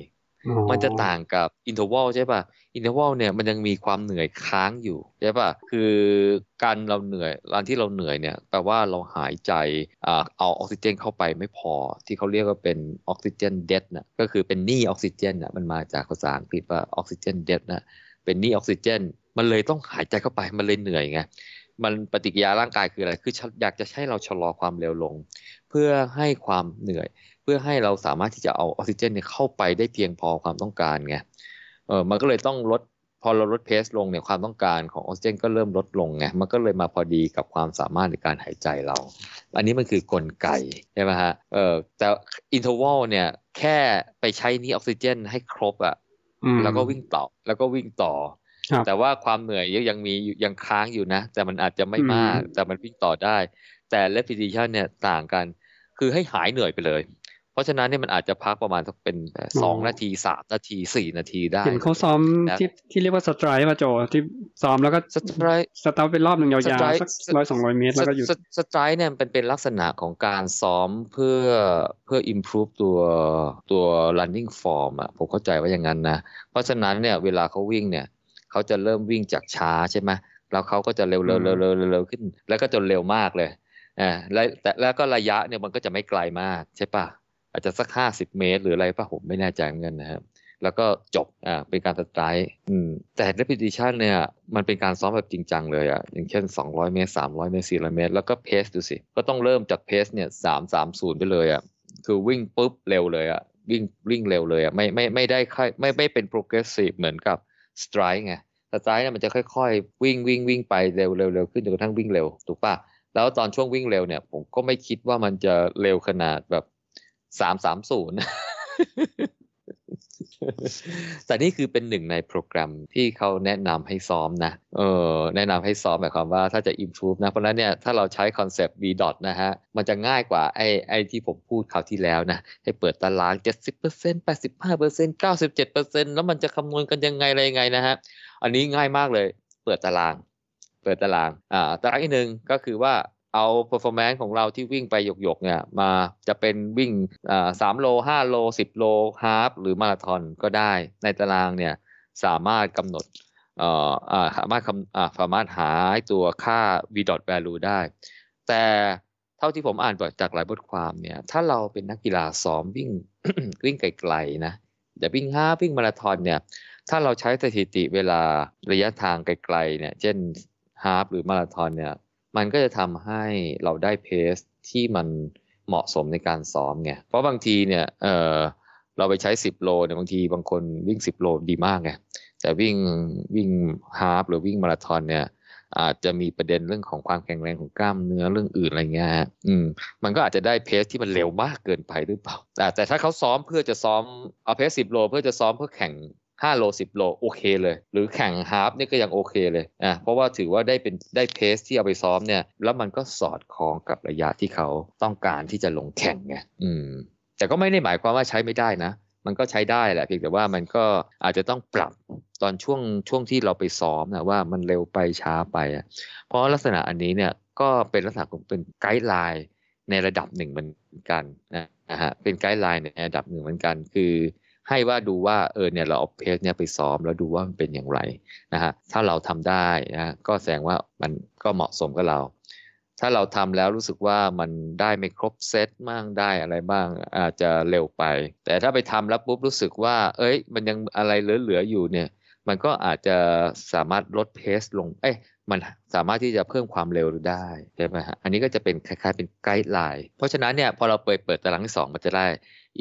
อ๋อมันจะต่างกับ interval ใช่ป่ะ interval เนี่ยมันยังมีความเหนื่อยค้างอยู่ใช่ป่ะคือการเราเหนื่อยการที่เราเหนื่อยเนี่ยแปลว่าเราหายใจอ่าเอาออกซิเจนเข้าไปไม่พอ ที่เขาเรียกว่าเป็นออกซิเจนเดดนะก็คือเป็นหนี้ออกซิเจนนะมันมาจากภาษาอังกฤษว่าออกซิเจนเดดนะเป็นหนี้ออกซิเจน มันเลยต้องหายใจเข้าไปมันเลยเหนื่อยไง มันปฏิกิริยาร่างกายคืออะไร คืออยากจะให้เราชะลอความเร็วลง เพื่อให้ความเหนื่อย เพื่อให้เราสามารถที่จะเอาออกซิเจนเนี่ยเข้าไปได้เพียงพอความต้องการไง เออมันก็เลยต้องลด พอเราลดเพสลงเนี่ยความต้องการของออกซิเจนก็เริ่มลดลงไง มันก็เลยมาพอดีกับความสามารถในการหายใจเรา อันนี้มันคือกลไกใช่ไหมฮะ เออแต่ interval เนี่ยแค่ไปใช้หนี้ออกซิเจนให้ครบอะอืมแล้วก็วิ่งต่อ แล้วก็วิ่งต่อครับ แต่ว่าความเหนื่อยยังยังมีอยู่ยังค้างอยู่นะ แต่มันอาจจะไม่อืมมาก แต่มันวิ่งต่อได้ แต่ repetition เนี่ยต่างกัน คือให้หายเหนื่อยไปเลย เพราะฉะนั้นเนี่ยมันอาจจะพักประมาณสักเป็นสองนาทีสามนาทีสี่นาทีได้ เห็นเขาซ้อมแล้วที่ที่เรียกว่า stride ป่ะโจที่ซ้อมแล้วก็ stride start เป็นรอบหนึ่งยาว stride ๆสักร้อยสองร้อยเมตรแล้วก็หยุดส stride เนี่ยเป็นเป็นลักษณะของการซ้อมเพื่อเพื่อ improve ตัวตัว running form อะผมเข้าใจว่าอย่างนั้นนะ เพราะฉะนั้นเนี่ยเวลาเขาวิ่งเนี่ย เขาจะเริ่มวิ่งจากช้าใช่ไหมแล้วเขาก็จะเร็วเร็วเร็วเร็วเร็วเร็วขึ้น แล้วก็จนเร็วมากเลยอ่าแล้วแต่แล้วก็ระยะเนี่ยมันก็จะไม่ไกลมากใช่ปะอาจจะสักห้าสิบเมตร หรืออะไรป่ะผมไม่แน่ใจเหมือนกันนะครับแล้วก็จบอ่าเป็นการสไตร์อืมแต่ repetition เนี่ยมันเป็นการซ้อมแบบจริงจังเลยอะอย่างเช่น 200 เมตร 300 เมตร 400 เมตร แล้วก็เพสดูสิ ก็ต้องเริ่มจากเพสเนี่ย3 3 0 ไปเลยอะคือวิ่งปุ๊บเร็วเลยอะวิ่งวิ่งเร็วเลยอะไม่ไม่ไม่ได้ค่อยไม่ไม่เป็น progressive เหมือนกับ strike ไงสไตร์เนี่ยมันจะค่อยๆ วิ่งวิ่งวิ่งไปเร็วเร็วเร็วขึ้นจนกระทั่งวิ่งเร็วถูกปะแล้วตอนช่วงวิ่งเร็วเนี่ย ผมก็ไม่คิดว่ามันจะเร็วขนาดแบบสามสามศูนย์ แต่นี่คือเป็นหนึ่งในโปรแกรมที่เขาแนะนำให้ซ้อมนะ เออแนะนำให้ซ้อมหมายความว่าถ้าจะ improve นะ เพราะฉะนั้นเนี่ยถ้าเราใช้คอนเซปต์ v dot นะฮะ มันจะง่ายกว่าไอ้ไอ้ที่ผมพูดคราวที่แล้วนะ ให้เปิดตาราง 70% 85% 97%แล้วมันจะคำนวณกันยังไงอะไรยังไงนะฮะ อันนี้ง่ายมากเลย เปิดตาราง เปิดตาราง อ่า ตารางที่หนึ่งก็คือว่า เอา performance ของเราที่วิ่งไปหยกๆเนี่ยมาจะเป็นวิ่งสามโลห้าโลสิบโลฮาฟหรือมาราธอนก็ได้ในตารางเนี่ยสามารถกำหนดสามารถสามารถหาตัวค่า v dot value ได้ แต่เท่าที่ผมอ่านจากหลายบทความเนี่ย ถ้าเราเป็นนักกีฬาซ้อมวิ่งวิ่งไกลๆนะจะวิ่งห้าวิ่งมาราธอนเนี่ย ถ้าเราใช้สถิติเวลาระยะทางไกลๆเนี่ย เช่นฮาฟหรือมาราธอนเนี่ย มันก็จะทำให้เราได้เพสที่มันเหมาะสมในการซ้อมไง เพราะบางทีเนี่ยเออเราไปใช้ 10 โลเนี่ยบางทีบางคนวิ่ง 10 โลดีมากไง แต่วิ่งวิ่งฮาฟหรือวิ่งมาราธอนเนี่ยอาจจะมีประเด็นเรื่องของความแข็งแรงของกล้ามเนื้อเรื่องอื่นอะไรเงี้ยอืม มันก็อาจจะได้เพสที่มันเร็วมากเกินไปหรือเปล่า แต่ถ้าเขาซ้อมเพื่อจะซ้อมเอาเพสสิบโล เพื่อจะซ้อมเพื่อแข่ง ห้าโลสิบโล โอเคเลย หรือแข่งฮาฟนี่ก็ยังโอเคเลยอะเพราะว่าถือว่าได้เป็นได้เพสที่เอาไปซ้อมเนี่ย แล้วมันก็สอดคล้องกับระยะที่เขาต้องการที่จะลงแข่งไงอืม แต่ก็ไม่ได้หมายความว่าใช้ไม่ได้นะ มันก็ใช้ได้แหละเพียงแต่ว่ามันก็อาจจะต้องปรับตอนช่วงช่วงที่เราไปซ้อมนะว่ามันเร็วไปช้าไปอะเพราะลักษณะอันนี้เนี่ยก็เป็นลักษณะของเป็นไกด์ไลน์ในระดับหนึ่งเหมือนกันนะฮะเป็นไกด์ไลน์ในระดับหนึ่งเหมือนกัน คือ ให้ว่าดูว่าเออเนี่ยเราเอาเพจเนี่ยไปซ้อมแล้วดูว่ามันเป็นอย่างไรนะฮะถ้าเราทำได้นะก็แสดงว่ามันก็เหมาะสมกับเรา ถ้าเราทำแล้วรู้สึกว่ามันได้ไม่ครบเซตบ้างได้อะไรบ้างอาจจะเร็วไป แต่ถ้าไปทำแล้วปุ๊บรู้สึกว่า เอ้ย มันยังอะไรเหลือๆอยู่เนี่ย มันก็อาจจะสามารถลดเพสลงเอ้ยมันสามารถที่จะเพิ่มความเร็วได้ใช่ไหมฮะ อันนี้ก็จะเป็นคล้ายๆเป็น guideline เพราะฉะนั้นเนี่ยพอเราเปิดเปิดตารางที่สองมันจะได้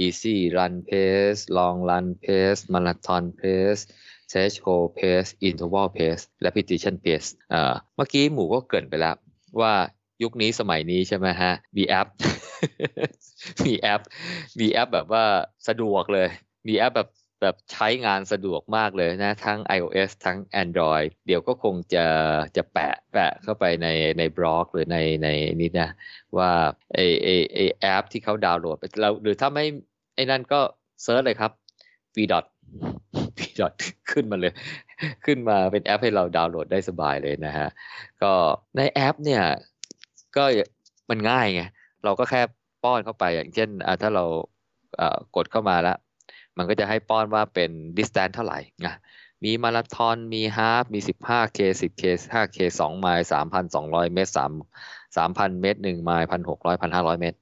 easy run pace long run pace marathon pace threshold pace interval pace repetition pace เมื่อกี้หมูก็เกริ่นไปแล้วว่ายุคนี้สมัยนี้ใช่ไหมฮะ มีแอป มีแอป มีแอปแบบว่าสะดวกเลย มีแอปแบบ แบบใช้งานสะดวกมากเลยนะ ทั้ง iOS ทั้ง Android เดี๋ยวก็คงจะจะแปะแปะเข้าไปในในบล็อกหรือในในนี้นะ ว่าไอไอไอแอปที่เขาดาวน์โหลดไปเราหรือถ้าไม่ไอ้นั่นก็ search เลยครับ v dot v dot ขึ้นมาเลย ขึ้นมาเป็นแอปให้เราดาวน์โหลดได้สบายเลยนะฮะ ก็ในแอปเนี่ย ก็มันง่ายไง เราก็แค่ป้อนเข้าไปอย่างเช่นถ้าเรากดเข้ามาแล้ว มันก็จะให้ป้อนว่าเป็น distance เท่าไหร่นะมีมาราธอนมีฮาฟมี 15K 10K 5K 2ไมล์3,200 เมตร 3 3,000 เมตร1ไมล์1,600 1,500 เมตร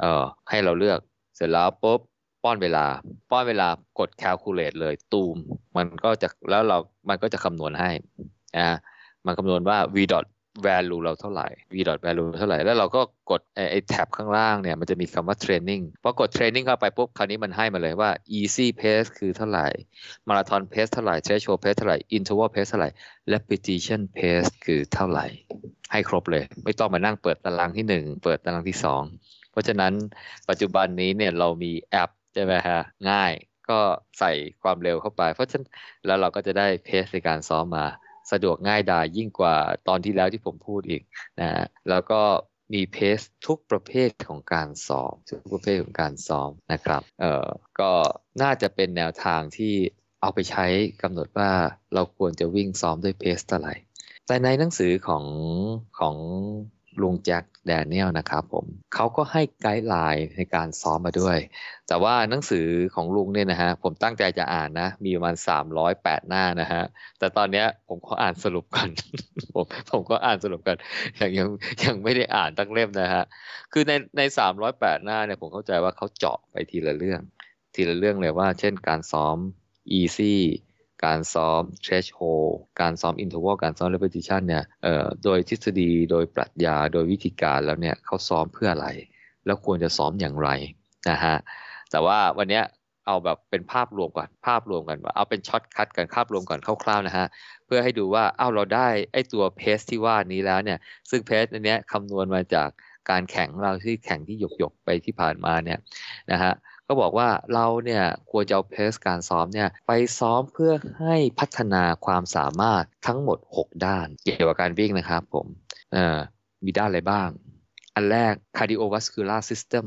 เอ่อให้เราเลือกเสร็จแล้วปุ๊บป้อนเวลา ป้อนเวลากด calculate เลยตูม มันก็จะแล้วเรา มันก็จะคำนวณให้นะมันคำนวณว่า v dot value เราเท่าไหร่ v dot value เท่าไหร่ แล้วเราก็กดไอ้แท็บข้างล่างเนี่ยมันจะมีคำว่า training พอกด training เข้าไปปุ๊บคราวนี้มันให้มาเลยว่า easy pace คือเท่าไหร่ marathon pace เท่าไหร่ threshold pace เท่าไหร่ interval pace เท่าไหร่ repetition pace คือเท่าไหร่ ให้ครบเลย ไม่ต้องมานั่งเปิดตารางที่หนึ่งเปิดตารางที่สองเพราะฉะนั้นปัจจุบันนี้เนี่ยเรามีแอปใช่ไหมฮะง่ายก็ใส่ความเร็วเข้าไป เพราะฉะนั้นแล้วเราก็จะได้เพสในการซ้อมมา สะดวกง่ายดายยิ่งกว่าตอนที่แล้วที่ผมพูดอีกนะฮะแล้วก็มีเพสทุกประเภทของการสอบทุกประเภทของการซ้อมนะครับเอ่อก็น่าจะเป็นแนวทางที่เอาไปใช้กำหนดว่าเราควรจะวิ่งซ้อมด้วยเพสเท่าไหร่แต่ในหนังสือของของ ลุงแจ็คแดเนียลนะครับผมเขาก็ให้ไกด์ไลน์ในการซ้อมมาด้วย แต่ว่าหนังสือของลุงเนี่ยนะฮะผมตั้งใจจะอ่านนะ มีประมาณสามร้อยแปดหน้านะฮะ แต่ตอนเนี้ยผมขออ่านสรุปกันผมผมก็อ่านสรุปกันยังยังยังไม่ได้อ่านตั้งเล่มนะฮะ คือในในสามร้อยแปดหน้าเนี่ยผมเข้าใจว่าเขาเจาะไปทีละเรื่อง ทีละเรื่องเลยว่า เช่นการซ้อม easy การซ้อม threshold การซ้อม interval การซ้อม repetition เนี่ยเอ่อโดยทฤษฎีโดยปรัชญาโดยวิธีการแล้วเนี่ยเขาซ้อมเพื่ออะไร แล้วควรจะซ้อมอย่างไรนะฮะแต่ว่าวันนี้เอาแบบเป็นภาพรวมก่อนภาพรวมกันเอาเป็น shortcut กันภาพรวมก่อนคร่าวๆนะฮะเพื่อให้ดูว่าเอ้าเราได้ไอ้ตัวเพสที่ว่านี้แล้วเนี่ยซึ่งเพสอันเนี้ยคำนวณมาจากการแข่งเราที่แข่งที่หยกๆไปที่ผ่านมาเนี่ยนะฮะ ก็บอกว่าเราเนี่ยควรจะเอาเพสการซ้อมเนี่ยไปซ้อมเพื่อให้พัฒนาความสามารถทั้งหมด 6 ด้าน เกี่ยวกับการวิ่งนะครับผมมีด้านอะไรบ้าง อันแรก cardiovascular system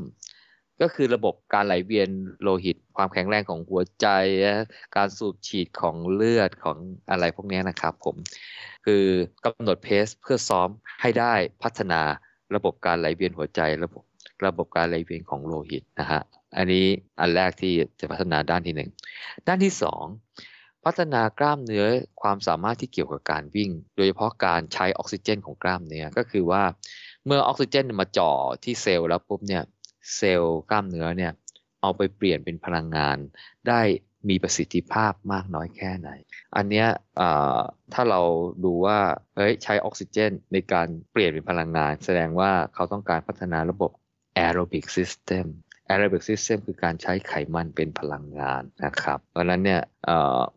ก็คือระบบการไหลเวียนโลหิต ความแข็งแรงของหัวใจ การสูบฉีดของเลือดของอะไรพวกนี้นะครับผม คือกำหนดเพสเพื่อซ้อมให้ได้พัฒนาระบบการไหลเวียนหัวใจ ระบบระบบการไหลเวียนของโลหิตนะฮะ อันนี้อันแรกที่จะพัฒนาด้านที่หนึ่งด้านที่สองพัฒนากล้ามเนื้อความสามารถที่เกี่ยวกับการวิ่ง โดยเฉพาะการใช้ออกซิเจน ของกล้ามเนื้อก็คือว่าเมื่อออกซิเจนมาจ่อที่เซลล์แล้วปุ๊บเนี่ยเซลล์กล้ามเนื้อเนี่ยเอาไปเปลี่ยนเป็นพลังงาน ได้มีประสิทธิภาพมากน้อยแค่ไหน อันเนี้ยถ้าเราดูว่าเฮ้ยใช้ออกซิเจน ในการเปลี่ยนเป็นพลังงาน แสดงว่าเขาต้องการพัฒนาระบบ aerobic system aerobic system คือการใช้ไขมันเป็นพลังงานนะครับ เพราะนั้นเนี่ย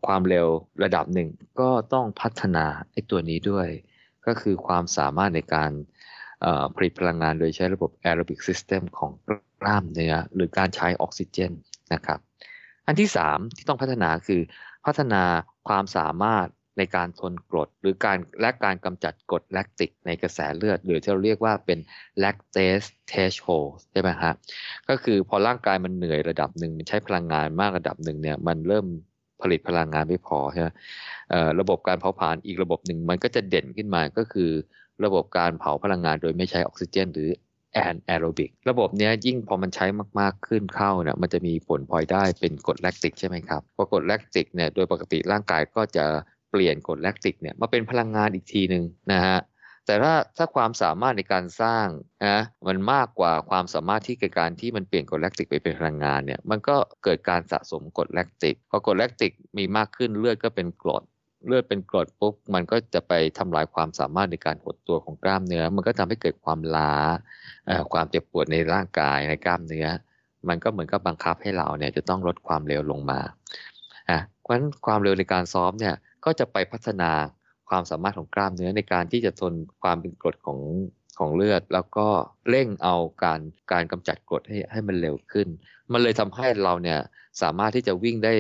ความเร็วระดับหนึ่งก็ต้องพัฒนาไอ้ตัวนี้ด้วย ก็คือความสามารถในการผลิตพลังงานโดยใช้ระบบ aerobic system ของกล้ามเนื้อหรือการใช้ออกซิเจนนะครับ อันที่สามที่ต้องพัฒนาคือพัฒนาความสามารถ ในการทนกรดหรือการและการกำจัดกรดแลคติกในกระแสเลือด หรือที่เราเรียกว่าเป็น lactase threshold ใช่ไหมฮะก็คือพอร่างกายมันเหนื่อยระดับหนึ่งมันใช้พลังงานมากระดับหนึ่งเนี่ยมันเริ่มผลิตพลังงานไม่พอใช่ไหมระบบการเผาผลาญอีกระบบหนึ่งมันก็จะเด่นขึ้นมาก็คือ ระบบการเผาพลังงานโดยไม่ใช้ออกซิเจน หรือ anaerobic ระบบนี้ยิ่งพอมันใช้มากๆขึ้นเข้าเนี่ยมันจะมีผลพลอยได้เป็นกรดแลคติกใช่ไหมครับพอกรดแลคติกเนี่ยโดยปกติร่างกายก็จะ เปลี่ยนกรดแลคติกเนี่ยมาเป็นพลังงานอีกทีหนึ่งนะฮะแต่ถ้าถ้าความสามารถในการสร้างนะมันมากกว่าความสามารถที่การที่มันเปลี่ยนกรดแลคติกไปเป็นพลังงานเนี่ยมันก็เกิดการสะสมกรดแลคติกพอกรดแลคติกมีมากขึ้นเลือดก็เป็นกรดเลือดเป็นกรดปุ๊บมันก็จะไปทำลายความสามารถในการหดตัวของกล้ามเนื้อ มันก็ทำให้เกิดความล้าความเจ็บปวดในร่างกายในกล้ามเนื้อ มันก็เหมือนกับบังคับให้เราเนี่ยจะต้องลดความเร็วลงมาอะเพราะฉะนั้นความเร็วในการซ้อมเนี่ย ก็จะไปพัฒนาความสามารถของกล้ามเนื้อในการที่จะทนความเป็นกรดของของเลือด แล้วก็เร่งเอาการการกำจัดกรดให้ให้มันเร็วขึ้น มันเลยทำให้เราเนี่ยสามารถที่จะวิ่งได้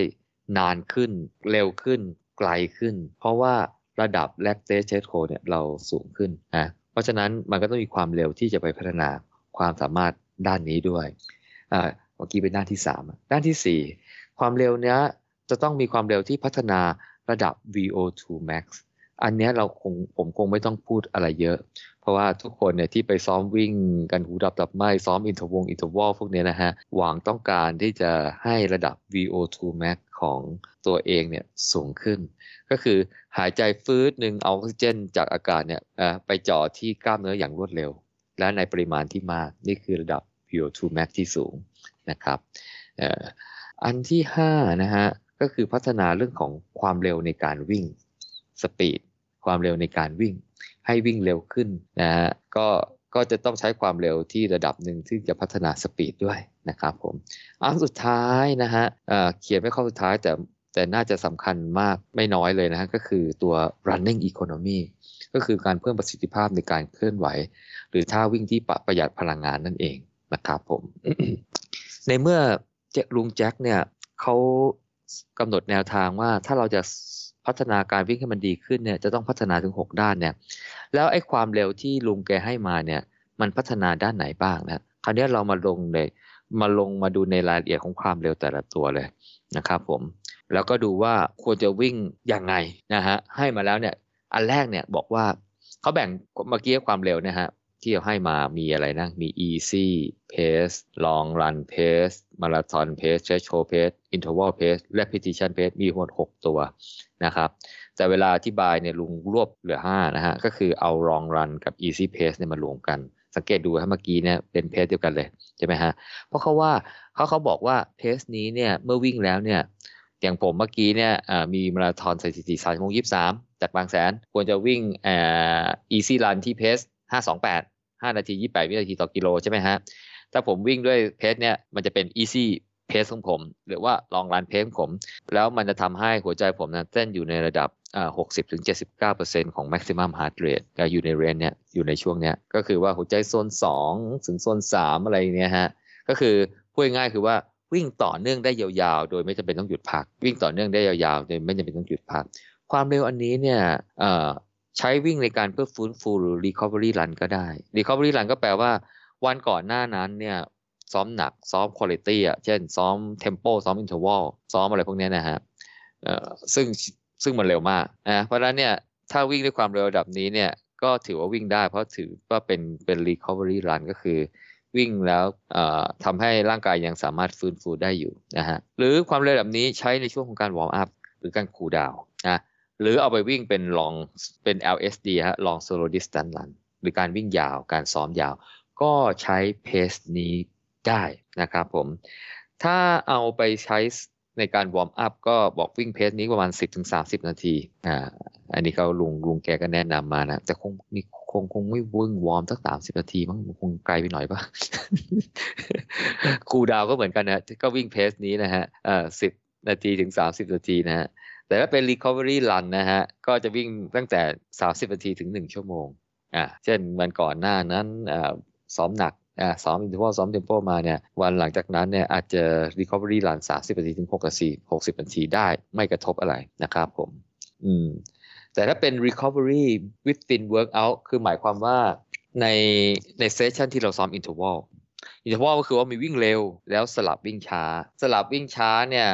นานขึ้น เร็วขึ้น ไกลขึ้น เพราะว่าระดับแลคเตสเชสโคเนี่ยเราสูงขึ้นนะเพราะฉะนั้นมันก็ต้องมีความเร็วที่จะไปพัฒนาความสามารถด้านนี้ด้วยอ่าเมื่อกี้เป็นด้านที่สามด้านที่สี่ความเร็วเนี้ยจะต้องมีความเร็วที่พัฒนา ระดับ VO2 max อันนี้เราคงผมคงไม่ต้องพูดอะไรเยอะ เพราะว่าทุกคนเนี่ยที่ไปซ้อมวิ่งกันหูดับดับไม่ซ้อมอินทวงอินทวอลพวกนี้นะฮะ หวังต้องการที่จะให้ระดับ VO2 max ของตัวเองเนี่ยสูงขึ้น ก็คือหายใจฟื้นหนึ่งเอาออกซิเจนจากอากาศเนี่ยไปจ่อที่กล้ามเนื้ออย่างรวดเร็ว และในปริมาณที่มากนี่คือระดับ VO2 max ที่สูงนะครับอันที่5นะฮะ ก็คือพัฒนาเรื่องของความเร็วในการวิ่งสปีดความเร็วในการวิ่ง ให้วิ่งเร็วขึ้นนะฮะก็ก็จะต้องใช้ความเร็วที่ระดับหนึ่งที่จะพัฒนาสปีดด้วยนะครับผมอันสุดท้ายนะฮะเขียนไม่ข้อสุดท้ายแต่แต่น่าจะสำคัญมากไม่น้อยเลยนะฮะก็คือตัว running economy ก็คือการเพิ่มประสิทธิภาพในการเคลื่อนไหว หรือท่าวิ่งที่ประหยัดพลังงานนั่นเองนะครับผม ในเมื่อเจลุงแจ็คเนี่ยเขา กำหนดแนวทางว่าถ้าเราจะพัฒนาการวิ่งให้มันดีขึ้นเนี่ยจะต้องพัฒนาถึง 6 ด้านเนี่ยแล้วไอ้ความเร็วที่ลุงแกให้มาเนี่ยมันพัฒนาด้านไหนบ้างนะคราวนี้เรามาลงเลยมาลงมาดูในรายละเอียดของความเร็วแต่ละตัวเลยนะครับผมแล้วก็ดูว่าควรจะวิ่งยังไงนะฮะให้มาแล้วเนี่ยอันแรกเนี่ยบอกว่าเขาแบ่งเมื่อกี้ความเร็วนะฮะ ที่เราให้มามีอะไรนะ มี easy pace long run pace marathon pace threshold pace interval pace repetition pace มีทั้งหมด6 ตัวนะครับ แต่เวลาอธิบายเนี่ยลุงรวบเหลือ 5 นะฮะ ก็คือเอา long run กับ easy pace เนี่ยมารวมกัน สังเกตดูฮะเมื่อกี้เนี่ยเป็นเพสเดียวกันเลย ใช่ไหมฮะ เพราะเขาว่าเขาเขาบอกว่าเพสนี้เนี่ยเมื่อวิ่งแล้วเนี่ยอย่างผมเมื่อกี้เนี่ยมีมาราธอนสถิติสามโมงยี่สามจากบางแสน ควรจะวิ่งอ่อ easy run ที่เพสห้าสองแปด ห้านาทียี่แปดวินาทีต่อกิโลใช่ไหมฮะ ถ้าผมวิ่งด้วยเพสเนี่ยมันจะเป็น easy เพสของผม หรือว่าลองรันเพสของผม แล้วมันจะทำให้หัวใจผมนะเต้นอยู่ในระดับอ่าหกสิบถึงเจ็ดสิบเก้าเปอร์เซ็นของ maximum heart rate ก็อยู่ในเรนเนี่ยอยู่ในช่วงเนี้ยก็คือว่าหัวใจโซนสองถึงโซนสามอะไรเนี้ยฮะ ก็คือพูดง่ายคือว่าวิ่งต่อเนื่องได้ยาวๆ โดยไม่จำเป็นต้องหยุดพัก วิ่งต่อเนื่องได้ยาวๆ โดยไม่จำเป็นต้องหยุดพัก ความเร็วอันนี้เนี่ย ใช้วิ่งในการเพื่อฟื้นฟูหรือ recovery run ก็ได้ recovery run ก็แปลว่าวันก่อนหน้านั้นเนี่ยซ้อมหนักซ้อมคุณภาพอะเช่น ซ้อม tempo ซ้อม interval ซ้อมอะไรพวกนี้นะฮะซึ่งซึ่งมันเร็วมากนะเพราะฉะนั้นเนี่ยถ้าวิ่งด้วยความเร็วระดับนี้เนี่ยก็ถือว่าวิ่งได้ เพราะถือว่าเป็นเป็น recovery run ก็คือ วิ่งแล้วทำให้ร่างกายยังสามารถฟื้นฟูได้อยู่นะฮะหรือความเร็วแบบนี้ใช้ในช่วงของการ warm upหรือการ cool down นะ หรือเอาไปวิ่งเป็น long เป็น LSD ฮะ long slow distance run หรือการวิ่งยาวการซ้อมยาว ก็ใช้ pace นี้ได้นะครับผม ถ้าเอาไปใช้ในการ warm up ก็บอกวิ่ง pace นี้ประมาณ 10-30 นาทีอ่าอันนี้เขาลุงลุงแกก็แนะนำมานะ แต่คงมีคงคงไม่วิ่ง warm สักสามสิบนาทีมั้งคงไกลไปหน่อยปะcool down ก็เหมือนกันนะก็วิ่ง pace นี้นะฮะอ่อสิบนาทีถึงสามสิบนาทีนะฮะ แต่ถ้าเป็น recovery run นะฮะ ก็จะวิ่งตั้งแต่สามสิบนาทีถึงหนึ่งชั่วโมง อ่า เช่นวันก่อนหน้านั้นอ่าซ้อมหนักอ่าซ้อม interval ซ้อม tempo มาเนี่ย วันหลังจากนั้นเนี่ยอาจจะ recovery run สามสิบนาทีถึงหกนาทีหกสิบนาทีได้ไม่กระทบอะไรนะครับผม อืม แต่ถ้าเป็น recovery within workout คือหมายความว่าในในเซสชันที่เราซ้อม interval interval ก็คือว่ามีวิ่งเร็วแล้วสลับวิ่งช้า สลับวิ่งช้าเนี่ย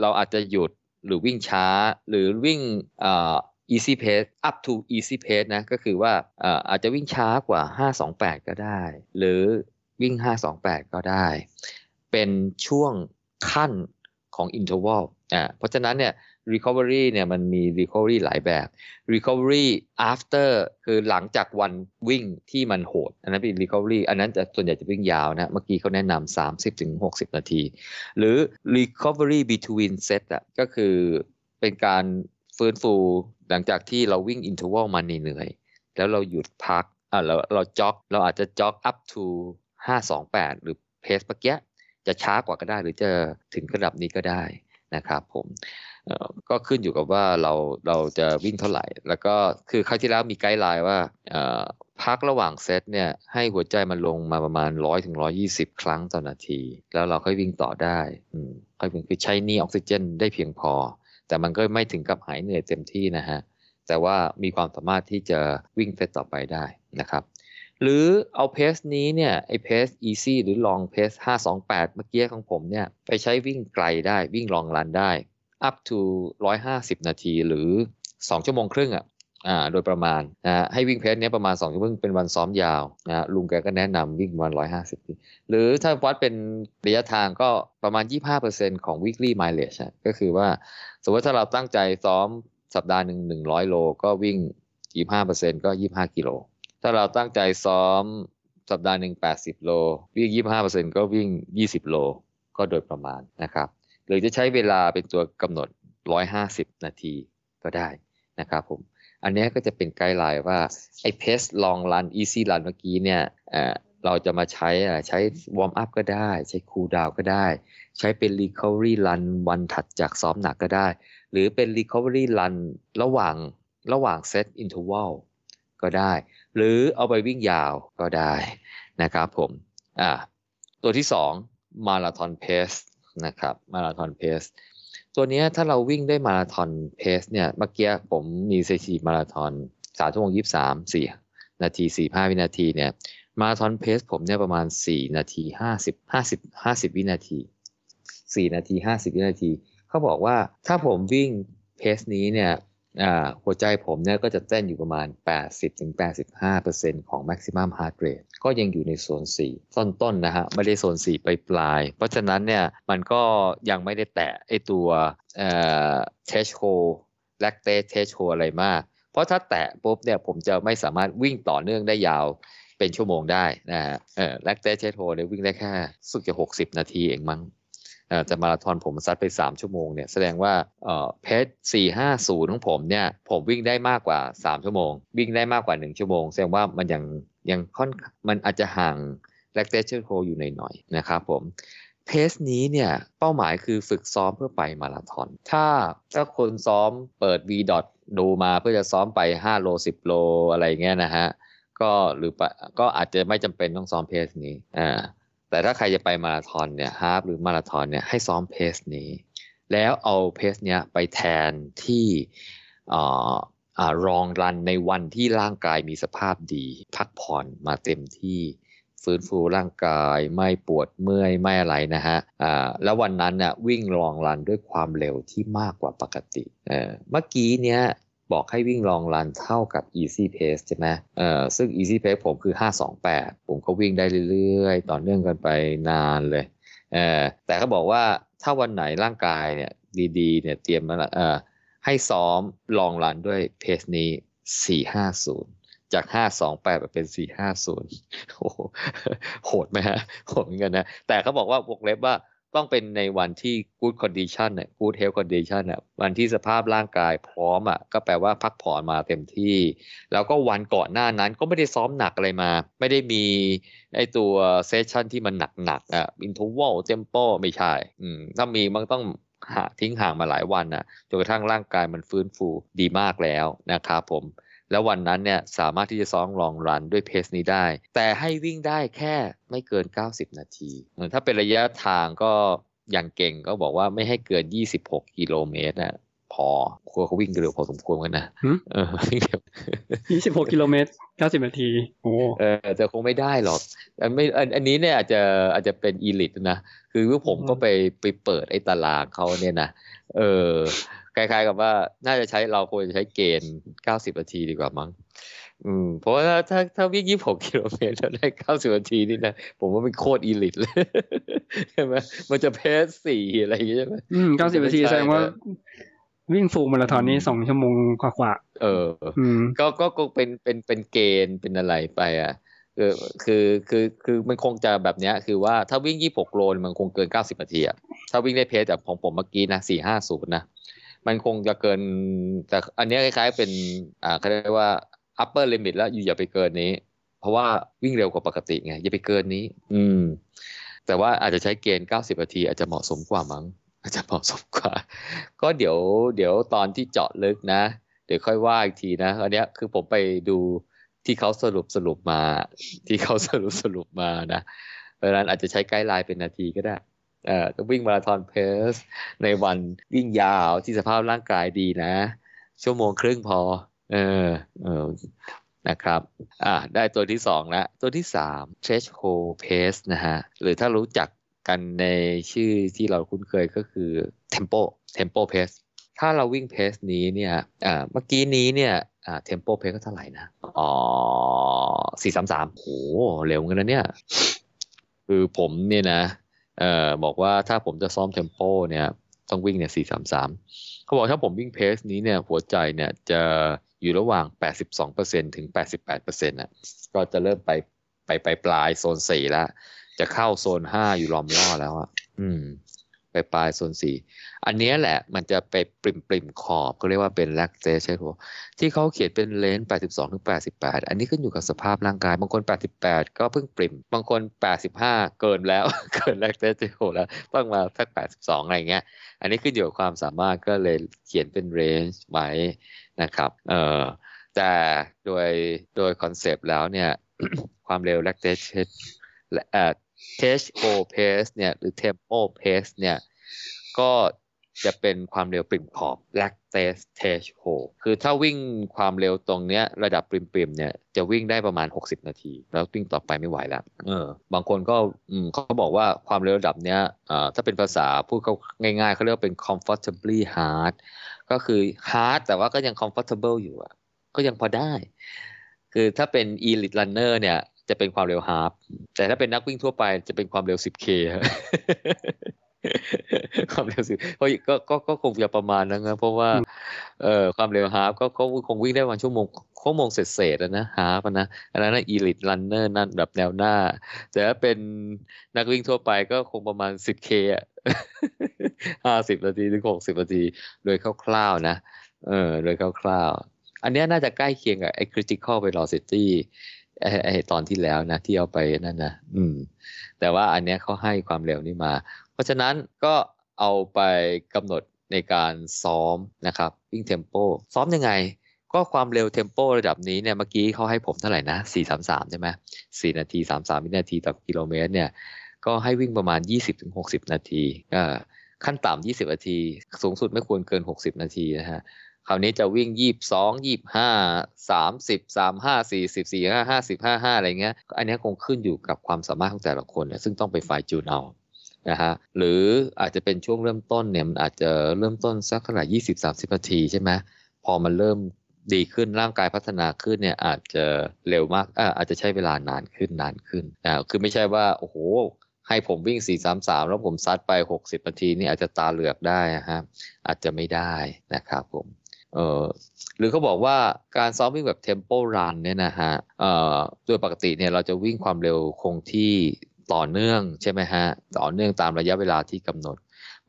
เราอาจจะหยุด หรือวิ่งช้า หรือวิ่งอ่า easy pace up to easy pace นะก็คือว่าอาจจะวิ่งช้ากว่า 528 ก็ได้ หรือวิ่ง 528 ก็ได้ เป็นช่วงขั้นของ interval อ่าเพราะฉะนั้นเนี่ย recovery เนี่ยมันมี recovery หลายแบบ recovery after คือหลังจากวันวิ่งที่มันโหด อันนั้นเป็น recovery อันนั้นจะส่วนใหญ่จะวิ่งยาวนะ เมื่อกี้เขาแนะนำ30ถึง60 นาที หรือ recovery between set อะก็คือเป็นการฟื้นฟูหลังจากที่เราวิ่ง interval มาเหนื่อย แล้วเราหยุดพักอ่าเราเราจ็อก เราอาจจะจ็อก up to 528 หรือเพสเมื่อกี้จะช้ากว่าก็ได้หรือจะถึงระดับนี้ก็ได้ นะครับผมก็ขึ้นอยู่กับว่าเราเราจะวิ่งเท่าไหร่ แล้วก็คือครั้งที่แล้วมีไกด์ไลน์ว่าพักระหว่างเซตเนี่ยให้หัวใจมันลงมาประมาณร้อยถึงร้อยี่สิบครั้งต่อนาที แล้วเราค่อยวิ่งต่อได้ค่อยวิ่งคือใช้นี่ออกซิเจนได้เพียงพอ แต่มันก็ไม่ถึงกับหายเหนื่อยเต็มที่นะฮะแต่ว่ามีความสามารถที่จะวิ่งเซตต่อไปได้นะครับ หรือเอาเพสนี้เนี่ยไอเพส easy หรือลองเพส528เมื่อกี้ของผมเนี่ยไปใช้วิ่งไกลได้วิ่งลองรันได้ up to 150นาทีหรือ2ชั่วโมงครึ่งอะอ่าโดยประมาณนะให้วิ่งเพสเนี้ยประมาณ2ชั่วโมงเป็นวันซ้อมยาวนะลุงแกก็แนะนำวิ่งวัน150หรือถ้าวัดเป็นระยะทางก็ประมาณ25%ของ weekly mileage ก็คือว่าสมมติถ้าเราตั้งใจซ้อมสัปดาห์หนึ่ง100โลก็วิ่ง25%ก็25กิโล ถ้าเราตั้งใจซ้อมสัปดาห์หนึ่ง80 โล วิ่ง 25%ก็วิ่ง 20 โล ก็โดยประมาณนะครับ หรือจะใช้เวลาเป็นตัวกำหนด 150 นาทีก็ได้นะครับผม อันนี้ก็จะเป็น guideline ว่า ไอ้ pace long run easy run เมื่อกี้เนี่ยเราจะมาใช้ใช้ warm up ก็ได้ ใช้ cool down ก็ได้ ใช้เป็น recovery run วันถัดจากซ้อมหนักก็ได้ หรือเป็น recovery runระหว่างระหว่างเซต interval ก็ได้ หรือเอาไปวิ่งยาวก็ได้นะครับผมอ่าตัวที่สอง marathon pace นะครับ marathon pace ตัวนี้ถ้าเราวิ่งได้ marathon pace เนี่ยเมื่อกี้ผมมีสถิติมาราธอนสามชั่วโมงยี่สามสี่นาทีสี่ห้าวินาทีเนี่ย marathon pace ผมเนี่ยประมาณสี่นาทีห้าสิบห้าสิบห้าสิบวินาทีสี่นาทีห้าสิบวินาที เขาบอกว่าถ้าผมวิ่งเพสนี้เนี่ย หัวใจผมเนี่ยก็จะเต้นอยู่ประมาณ 80-85%ของ maximum heart rate ก็ยังอยู่ในโซน 4 ต้นๆนนะฮะไม่ได้โซน 4 ไปปลาย เพราะฉะนั้นเนี่ยมันก็ยังไม่ได้แตะไอตัวเอ่อ threshold lactate threshold อะไรมาก เพราะถ้าแตะปุ๊บเนี่ยผมจะไม่สามารถวิ่งต่อเนื่องได้ยาวเป็นชั่วโมงได้นะฮะเออ lactate threshold เนี่ยวิ่งได้แค่สุดจะ 60 นาทีเองมั้ง จะมาราธอนผมซัดไป 3 ชั่วโมงเนี่ยแสดงว่าเพจสี่ห้าศูนย์ของผมเนี่ยผมวิ่งได้มากกว่า 3 ชั่วโมง วิ่งได้มากกว่า 1 ชั่วโมง แสดงว่ามันยังยังค่อนมันอาจจะห่างแลคเตชโคอยู่ในหน่อยนะครับผมเพสนี้เนี่ยเป้าหมายคือฝึกซ้อมเพื่อไปมาราธอน ถ้าถ้าคนซ้อมเปิด v ดดูมาเพื่อจะซ้อมไป 5 โล 10 โลอะไรเงี้ยนะฮะ ก็หรือก็อาจจะไม่จำเป็นต้องซ้อมเพสนี้อ่า แต่ถ้าใครจะไปมาราธอนเนี่ยฮาฟหรือมาราธอนเนี่ยให้ซ้อมเพสนี้ แล้วเอาเพสเนี้ยไปแทนที่รองรันในวันที่ร่างกายมีสภาพดี พักผ่อนมาเต็มที่ฟื้นฟูร่างกายไม่ปวดเมื่อยไม่อะไรนะฮะอ่าแล้ววันนั้นน่ะวิ่งรองรันด้วยความเร็วที่มากกว่าปกติเออเมื่อกี้เนี้ย บอกให้วิ่งลองรันเท่ากับ easy pace ใช่ไหมเอ่อซึ่ง easy pace ผมคือ 528 ผมก็วิ่งได้เรื่อยๆ ต่อเนื่องกันไปนานเลยเออแต่เขาบอกว่าถ้าวันไหนร่างกายเนี่ยดีๆเนี่ยเตรียมมาเออให้ซ้อมลองรันด้วยเพสนี้ 450 จาก 528มาเป็น 450โหโหดไหมฮะโหดเหมือนกันนะ แต่เขาบอกว่าวงเล็บว่า ต้องเป็นในวันที่ good condition เนี่ย good health condition เนี่ยวันที่สภาพร่างกายพร้อมอะก็แปลว่าพักผ่อนมาเต็มที่ แล้วก็วันก่อนหน้านั้นก็ไม่ได้ซ้อมหนักอะไรมา ไม่ได้มีไอตัวเซสชันที่มันหนักๆอะ interval tempo ไม่ใช่ อืมถ้ามีมันต้องหาทิ้งห่างมาหลายวันน่ะจนกระทั่งร่างกายมันฟื้นฟูดีมากแล้วนะครับผม แล้ววันนั้นเนี่ยสามารถที่จะซ้อมลองรันด้วยเพสนี้ได้ แต่ให้วิ่งได้แค่ไม่เกิน 90 นาที เหมือนถ้าเป็นระยะทางก็อย่างเก่งก็บอกว่าไม่ให้เกิน 26 กิโลเมตรนะพอควรเขาวิ่งเร็วพอสมควรกันนะหึเออวิ่งเร็วยี่สิบหกกิโลเมตรเก้าสิบนาที โอ้เออแต่คงไม่ได้หรอก อันไม่อันอันนี้เนี่ยอาจจะอาจจะเป็นอีลิตนะ คือผมก็ไปไปเปิดไอ้ตารางเขาเนี่ยนะ เออ คล้าย ๆ กับว่าน่าจะใช้เราควรจะใช้เกณฑ์ 90 นาทีดีกว่ามั้งอืมเพราะว่าถ้าถ้าวิ่ง 26 กิโลเมตรแล้วได้ 90 นาทีนี่นะ ผมว่าเป็นโคตรอีลิตเลยใช่ไหมมันจะเพสสี่อะไรอย่างเงี้ยใช่ไหมอืมเก้าสิบนาทีไม่ใช่แสดงว่านะวิ่งฟูลมาราธอนนี้สองชั่วโมงกว่าเออๆอืมก็ก็คงเป็นเป็นเป็นเกณฑ์เป็นอะไรไปอะเออคือคือคือมันคงจะแบบเนี้ย คือว่าถ้าวิ่ง 26 โลมันคงเกิน 90 นาทีอะถ้าวิ่งได้เพจแบบของผมเมื่อกี้นะ 450 นะ มันคงจะเกิน แต่อันนี้คล้ายๆเป็นอ่าเขาเรียกว่า upper limit แล้วอยู่อย่าไปเกินนี้ เพราะว่าวิ่งเร็วกว่าปกติไง อย่าไปเกินนี้ อืม แต่ว่าอาจจะใช้เกณฑ์ 90 นาที อาจจะเหมาะสมกว่ามั้ง อาจจะเหมาะสมกว่า ก็เดี๋ยว เดี๋ยวตอนที่เจาะลึกนะ เดี๋ยวค่อยว่าอีกทีนะ อันนี้คือผมไปดูที่เขาสรุปสรุปมา ที่เขาสรุปสรุปมานะ เพราะนั้นอาจจะใช้ไกด์ไลน์เป็นนาทีก็ได้ วิ่งมาราธอนเพสในวันวิ่งยาวที่สภาพร่างกายดีนะ ชั่วโมงครึ่งพอ เออเออนะครับอ่าได้ตัวที่สองแล้วตัวที่สาม threshold pace นะฮะ หรือถ้ารู้จักกันในชื่อที่เราคุ้นเคยก็คือ tempo tempo pace ถ้าเราวิ่งเพสนี้เนี่ยอ่าเมื่อกี้นี้เนี่ยอ่า tempo pace ก็เท่าไหร่นะ อ๋อสี่สามสามโหเร็วเหมือนกันนะเนี่ย คือผมเนี่ยนะ เอ่อบอกว่าถ้าผมจะซ้อมเทมโปเนี่ยต้องวิ่งเนี่ยสี่สามสามเขาบอกถ้าผมวิ่งเพสนี้เนี่ยหัวใจเนี่ยจะอยู่ระหว่าง 82%ถึง 88%นะก็จะเริ่มไปไปไปปลายโซนสี่แล้ว จะเข้าโซนห้าอยู่ล้อมล่อแล้วอะอืม ไปปลายโซน4อันนี้แหละมันจะไปปริมปริมขอบก็เรียกว่าเป็นแลคเตชใช่ไหมที่เขาเขียนเป็นเลนส์82ถึง88 อันนี้ขึ้นอยู่กับสภาพร่างกาย บางคน 88 ก็เพิ่งปริม บางคน 85 เกินแล้ว เกินแลคเตชแล้ว ต้องมาสัก 82 อะไรเงี้ย อันนี้ขึ้นอยู่กับความสามารถก็เลยเขียนเป็นเรนจ์ไว้นะครับ เออแต่โดยโดยคอนเซปต์แล้วเนี่ยความเร็ว lactate เอ่อ THO pace เนี่ยหรือ tempo pace เนี่ยก็จะเป็นความเร็วปริมขอบ lactate THO คือถ้าวิ่งความเร็วตรงเนี้ยระดับปริมๆเนี่ยจะวิ่งได้ประมาณ 60 นาที แล้ววิ่งต่อไปไม่ไหวแล้วเออบางคนก็อืมเขาบอกว่าความเร็วระดับเนี้ยอ่าถ้าเป็นภาษาพูดเขาง่ายๆเขาเรียกว่าเป็น comfortably hard ก็คือ hard แต่ว่าก็ยัง comfortable อยู่อะก็ยังพอได้ คือถ้าเป็น elite runner เนี่ย จะเป็นความเร็ว half แต่ถ้าเป็นนักวิ่งทั่วไปจะเป็นความเร็ว 10k ฮะความเร็วสิเพราะก็ก็ก็คงจะประมาณนั้นนะเพราะว่าเอ่อความเร็วฮาฟก็ก็คงวิ่งได้วันชั่วโมงชั่วโมงเศษเศษๆอะนะฮาฟนะอันนั้นนะอีลิทรันเนอร์นั่นแบบแนวหน้า แต่ถ้าเป็นนักวิ่งทั่วไปก็คงประมาณ 10k อะห้าสิบนาทีถึงหกสิบนาทีโดยคร่าวๆนะเออโดยคร่าวๆอันเนี้ยน่าจะใกล้เคียงกับไอ้ critical velocity ไอ้ไอ้ตอนที่แล้วนะที่เอาไปนั่นนะอืม แต่ว่าอันเนี้ยเขาให้ความเร็วนี่มา เพราะฉะนั้นก็เอาไปกำหนดในการซ้อมนะครับวิ่งเทมโปซ้อมยังไง ก็ความเร็วเทมโประดับนี้เนี่ยเมื่อกี้เขาให้ผมเท่าไหร่นะ 433 ใช่ไหม4นาที 33 วินาทีต่อกิโลเมตรเนี่ยก็ให้วิ่งประมาณ 20-60 นาทีขั้นต่ำ20 นาที สูงสุดไม่ควรเกิน 60 นาทีนะฮะ คราวนี้จะวิ่ง22 25 30 35 40 45 50 55อะไรเงี้ย อันนี้คงขึ้นอยู่กับความสามารถของแต่ละคนเนี่ยซึ่งต้องไปฝ่ายจูนเอานะฮะหรืออาจจะเป็นช่วงเริ่มต้นเนี่ยมันอาจจะเริ่มต้นสักเท่าไหร่20 30นาทีใช่ไหมพอมันเริ่มดีขึ้นร่างกายพัฒนาขึ้นเนี่ยอาจจะเร็วมากอาอาจจะใช้เวลานานขึ้นนานขึ้นอ่าคือไม่ใช่ว่าโอ้โหให้ผมวิ่ง 433 แล้วผมซัดไป 60นาทีนี่อาจจะตาเหลือกได้นะฮะอาจจะไม่ได้นะครับผม เออหรือเขาบอกว่าการซ้อมวิ่งแบบ tempo run เนี่ยนะฮะเอ่อโดยปกติเนี่ยเราจะวิ่งความเร็วคงที่ต่อเนื่องใช่ไหมฮะต่อเนื่องตามระยะเวลาที่กำหนด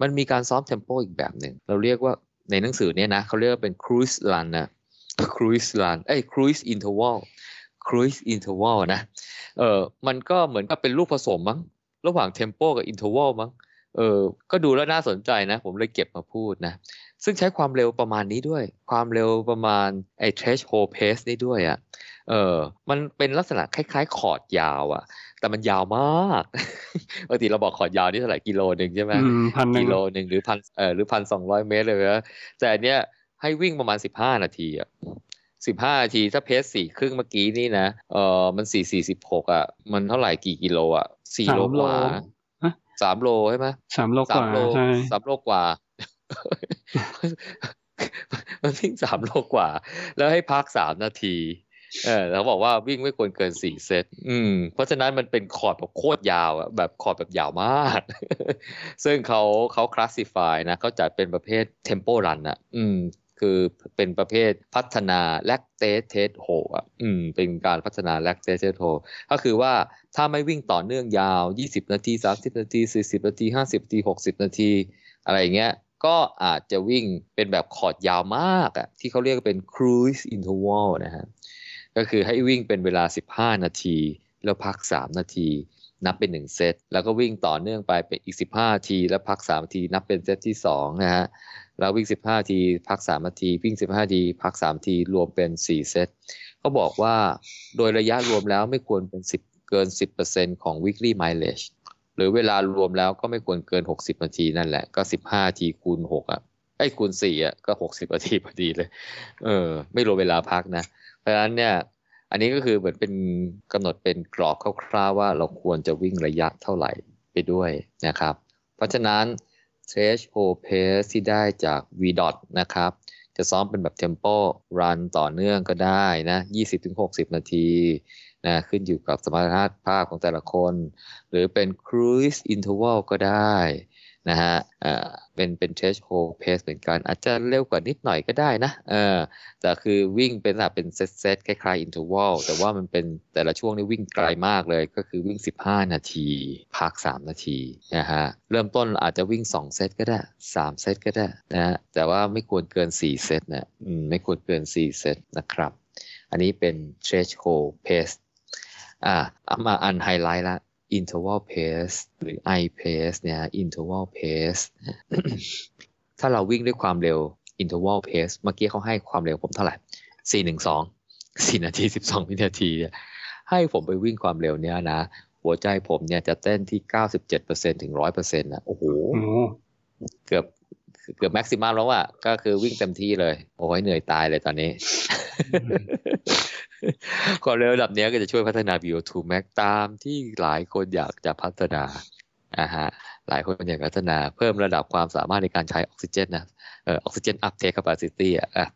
มันมีการซ้อม tempo อีกแบบหนึ่ง เราเรียกว่าในหนังสือเนี่ยนะเขาเรียกว่าเป็น cruise run นะ cruise run เอ้ย cruise interval cruise interval นะเออมันก็เหมือนกับเป็นลูกผสมมั้งระหว่าง tempo กับ interval มั้งเออก็ดูแล้วน่าสนใจนะ ผมเลยเก็บมาพูดนะ ซึ่งใช้ความเร็วประมาณนี้ด้วย ความเร็วประมาณไอ้ threshold pace นี่ด้วยอะ่ะเออมันเป็นลักษณะคล้ายๆ คอร์ดยาวอะ่ะ แต่มันยาวมากปกติเราบอกคอร์ดยาวนี่เท่าไหร่กิโลหนึ่งใช่ไหมอืมพันหนึ่กิงโลหนึ่งหรือพันเออหรือพันสองร้อยเมตรเลยนะแต่อันเนี้ยให้วิ่งประมาณสิบห้านาทีอะสิบห้านาทีถ้า pace สี่ครึ่งเมื่อกี้นี่นะเออมันสี่สี่สิบหกอะ มันเท่าไหร่กี่กิโลอะสี่สามโลโลกว่าฮะสามโลใช่ไหมสามโลกสามว่าโลใช่สามโลกว่า มันวิ่งสามโลกว่า แล้วให้พักสามนาที เออเขาบอกว่าวิ่งไม่ควรเกินสี่เซต อืม เพราะฉะนั้นมันเป็นคอร์ดแบบโคตรยาวอะแบบคอร์ดแบบยาวมาก ซึ่งเขาเขา classify นะเขาจัดเป็นประเภท tempo run อะอืม คือเป็นประเภทพัฒนา lactate threshold อะ อืม เป็นการพัฒนา lactate threshold ก็คือว่าถ้าไม่วิ่งต่อเนื่องยาว 20 นาที 30 นาที 40 นาที 50 นาที 60 นาที อะไรอย่างเงี้ย ก็อาจจะวิ่งเป็นแบบคอร์ดยาวมากอะที่เขาเรียกเป็น cruise interval นะฮะก็คือให้วิ่งเป็นเวลา 15 นาที แล้วพัก 3 นาที นับเป็น 1 เซต แล้วก็วิ่งต่อเนื่องไปเป็นอีก 15 นาที แล้วพัก 3 นาที นับเป็นเซตที่ 2 นะฮะแล้ววิ่ง 15 นาที พัก 3 นาที วิ่ง 15 นาที พัก 3 นาที รวมเป็น 4 เซตเขาบอกว่าโดยระยะรวมแล้วไม่ควรเป็น 10 เกิน 10%ของ weekly mileage หรือเวลารวมแล้วก็ไม่ควรเกิน 60 นาทีนั่นแหละ ก็ 15นาทีคูณ6อะไอ้คูณ4อะก็ 60 นาทีพอดีเลย เออ ไม่รวมเวลาพักนะ เพราะฉะนั้นเนี่ย อันนี้ก็คือเหมือนเป็นกำหนดเป็นกรอบคร่าวๆว่าเราควรจะวิ่งระยะเท่าไหร่ไปด้วยนะครับ เพราะฉะนั้น threshold pace ที่ได้จาก VDOT นะครับ จะซ้อมเป็นแบบ tempo run ต่อเนื่องก็ได้นะ 20-60 นาที นะขึ้นอยู่กับสมรรถภาพของแต่ละคน หรือเป็น cruise interval ก็ได้นะฮะอ่าเป็นเป็น threshold pace เหมือนกัน อาจจะเร็วกว่านิดหน่อยก็ได้นะเออแต่คือวิ่งเป็นแบบเป็นเซตเซตคล้ายๆ interval แต่ว่ามันเป็นแต่ละช่วงนี่วิ่งไกลมากเลยก็คือวิ่ง 15 นาที พัก 3 นาทีนะฮะเริ่มต้นอาจจะวิ่ง 2 เซตก็ได้ 3 เซตก็ได้นะฮะแต่ว่าไม่ควรเกิน 4 เซตนะไม่ควรเกิน 4 เซตนะครับ อันนี้เป็น threshold pace อ่าเอามาอันไฮไลท์ละ interval pace หรือ i pace เนี่ย interval pace ถ้าเราวิ่งด้วยความเร็ว interval pace เมื่อกี้เขาให้ความเร็วผมเท่าไหร่ 412 4 นาที 12 วินาทีเนี่ยให้ผมไปวิ่งความเร็วเนี้ยนะ หัวใจผมเนี่ยจะเต้นที่ 97%ถึง 100%นะโอ้โห เกือบเกือบแม็กซิมัมแล้วอะก็คือวิ่งเต็มที่เลย โอ้ยเหนื่อยตายเลยตอนนี้ ความเร็วระดับนี้ก็จะช่วยพัฒนา VO2 max ตามที่หลายคนอยากจะพัฒนาอ่าฮะหลายคนอยากพัฒนาเพิ่มระดับความสามารถในการใช้ออกซิเจนนะเอ่อออกซิเจน uptake capacity อะอะ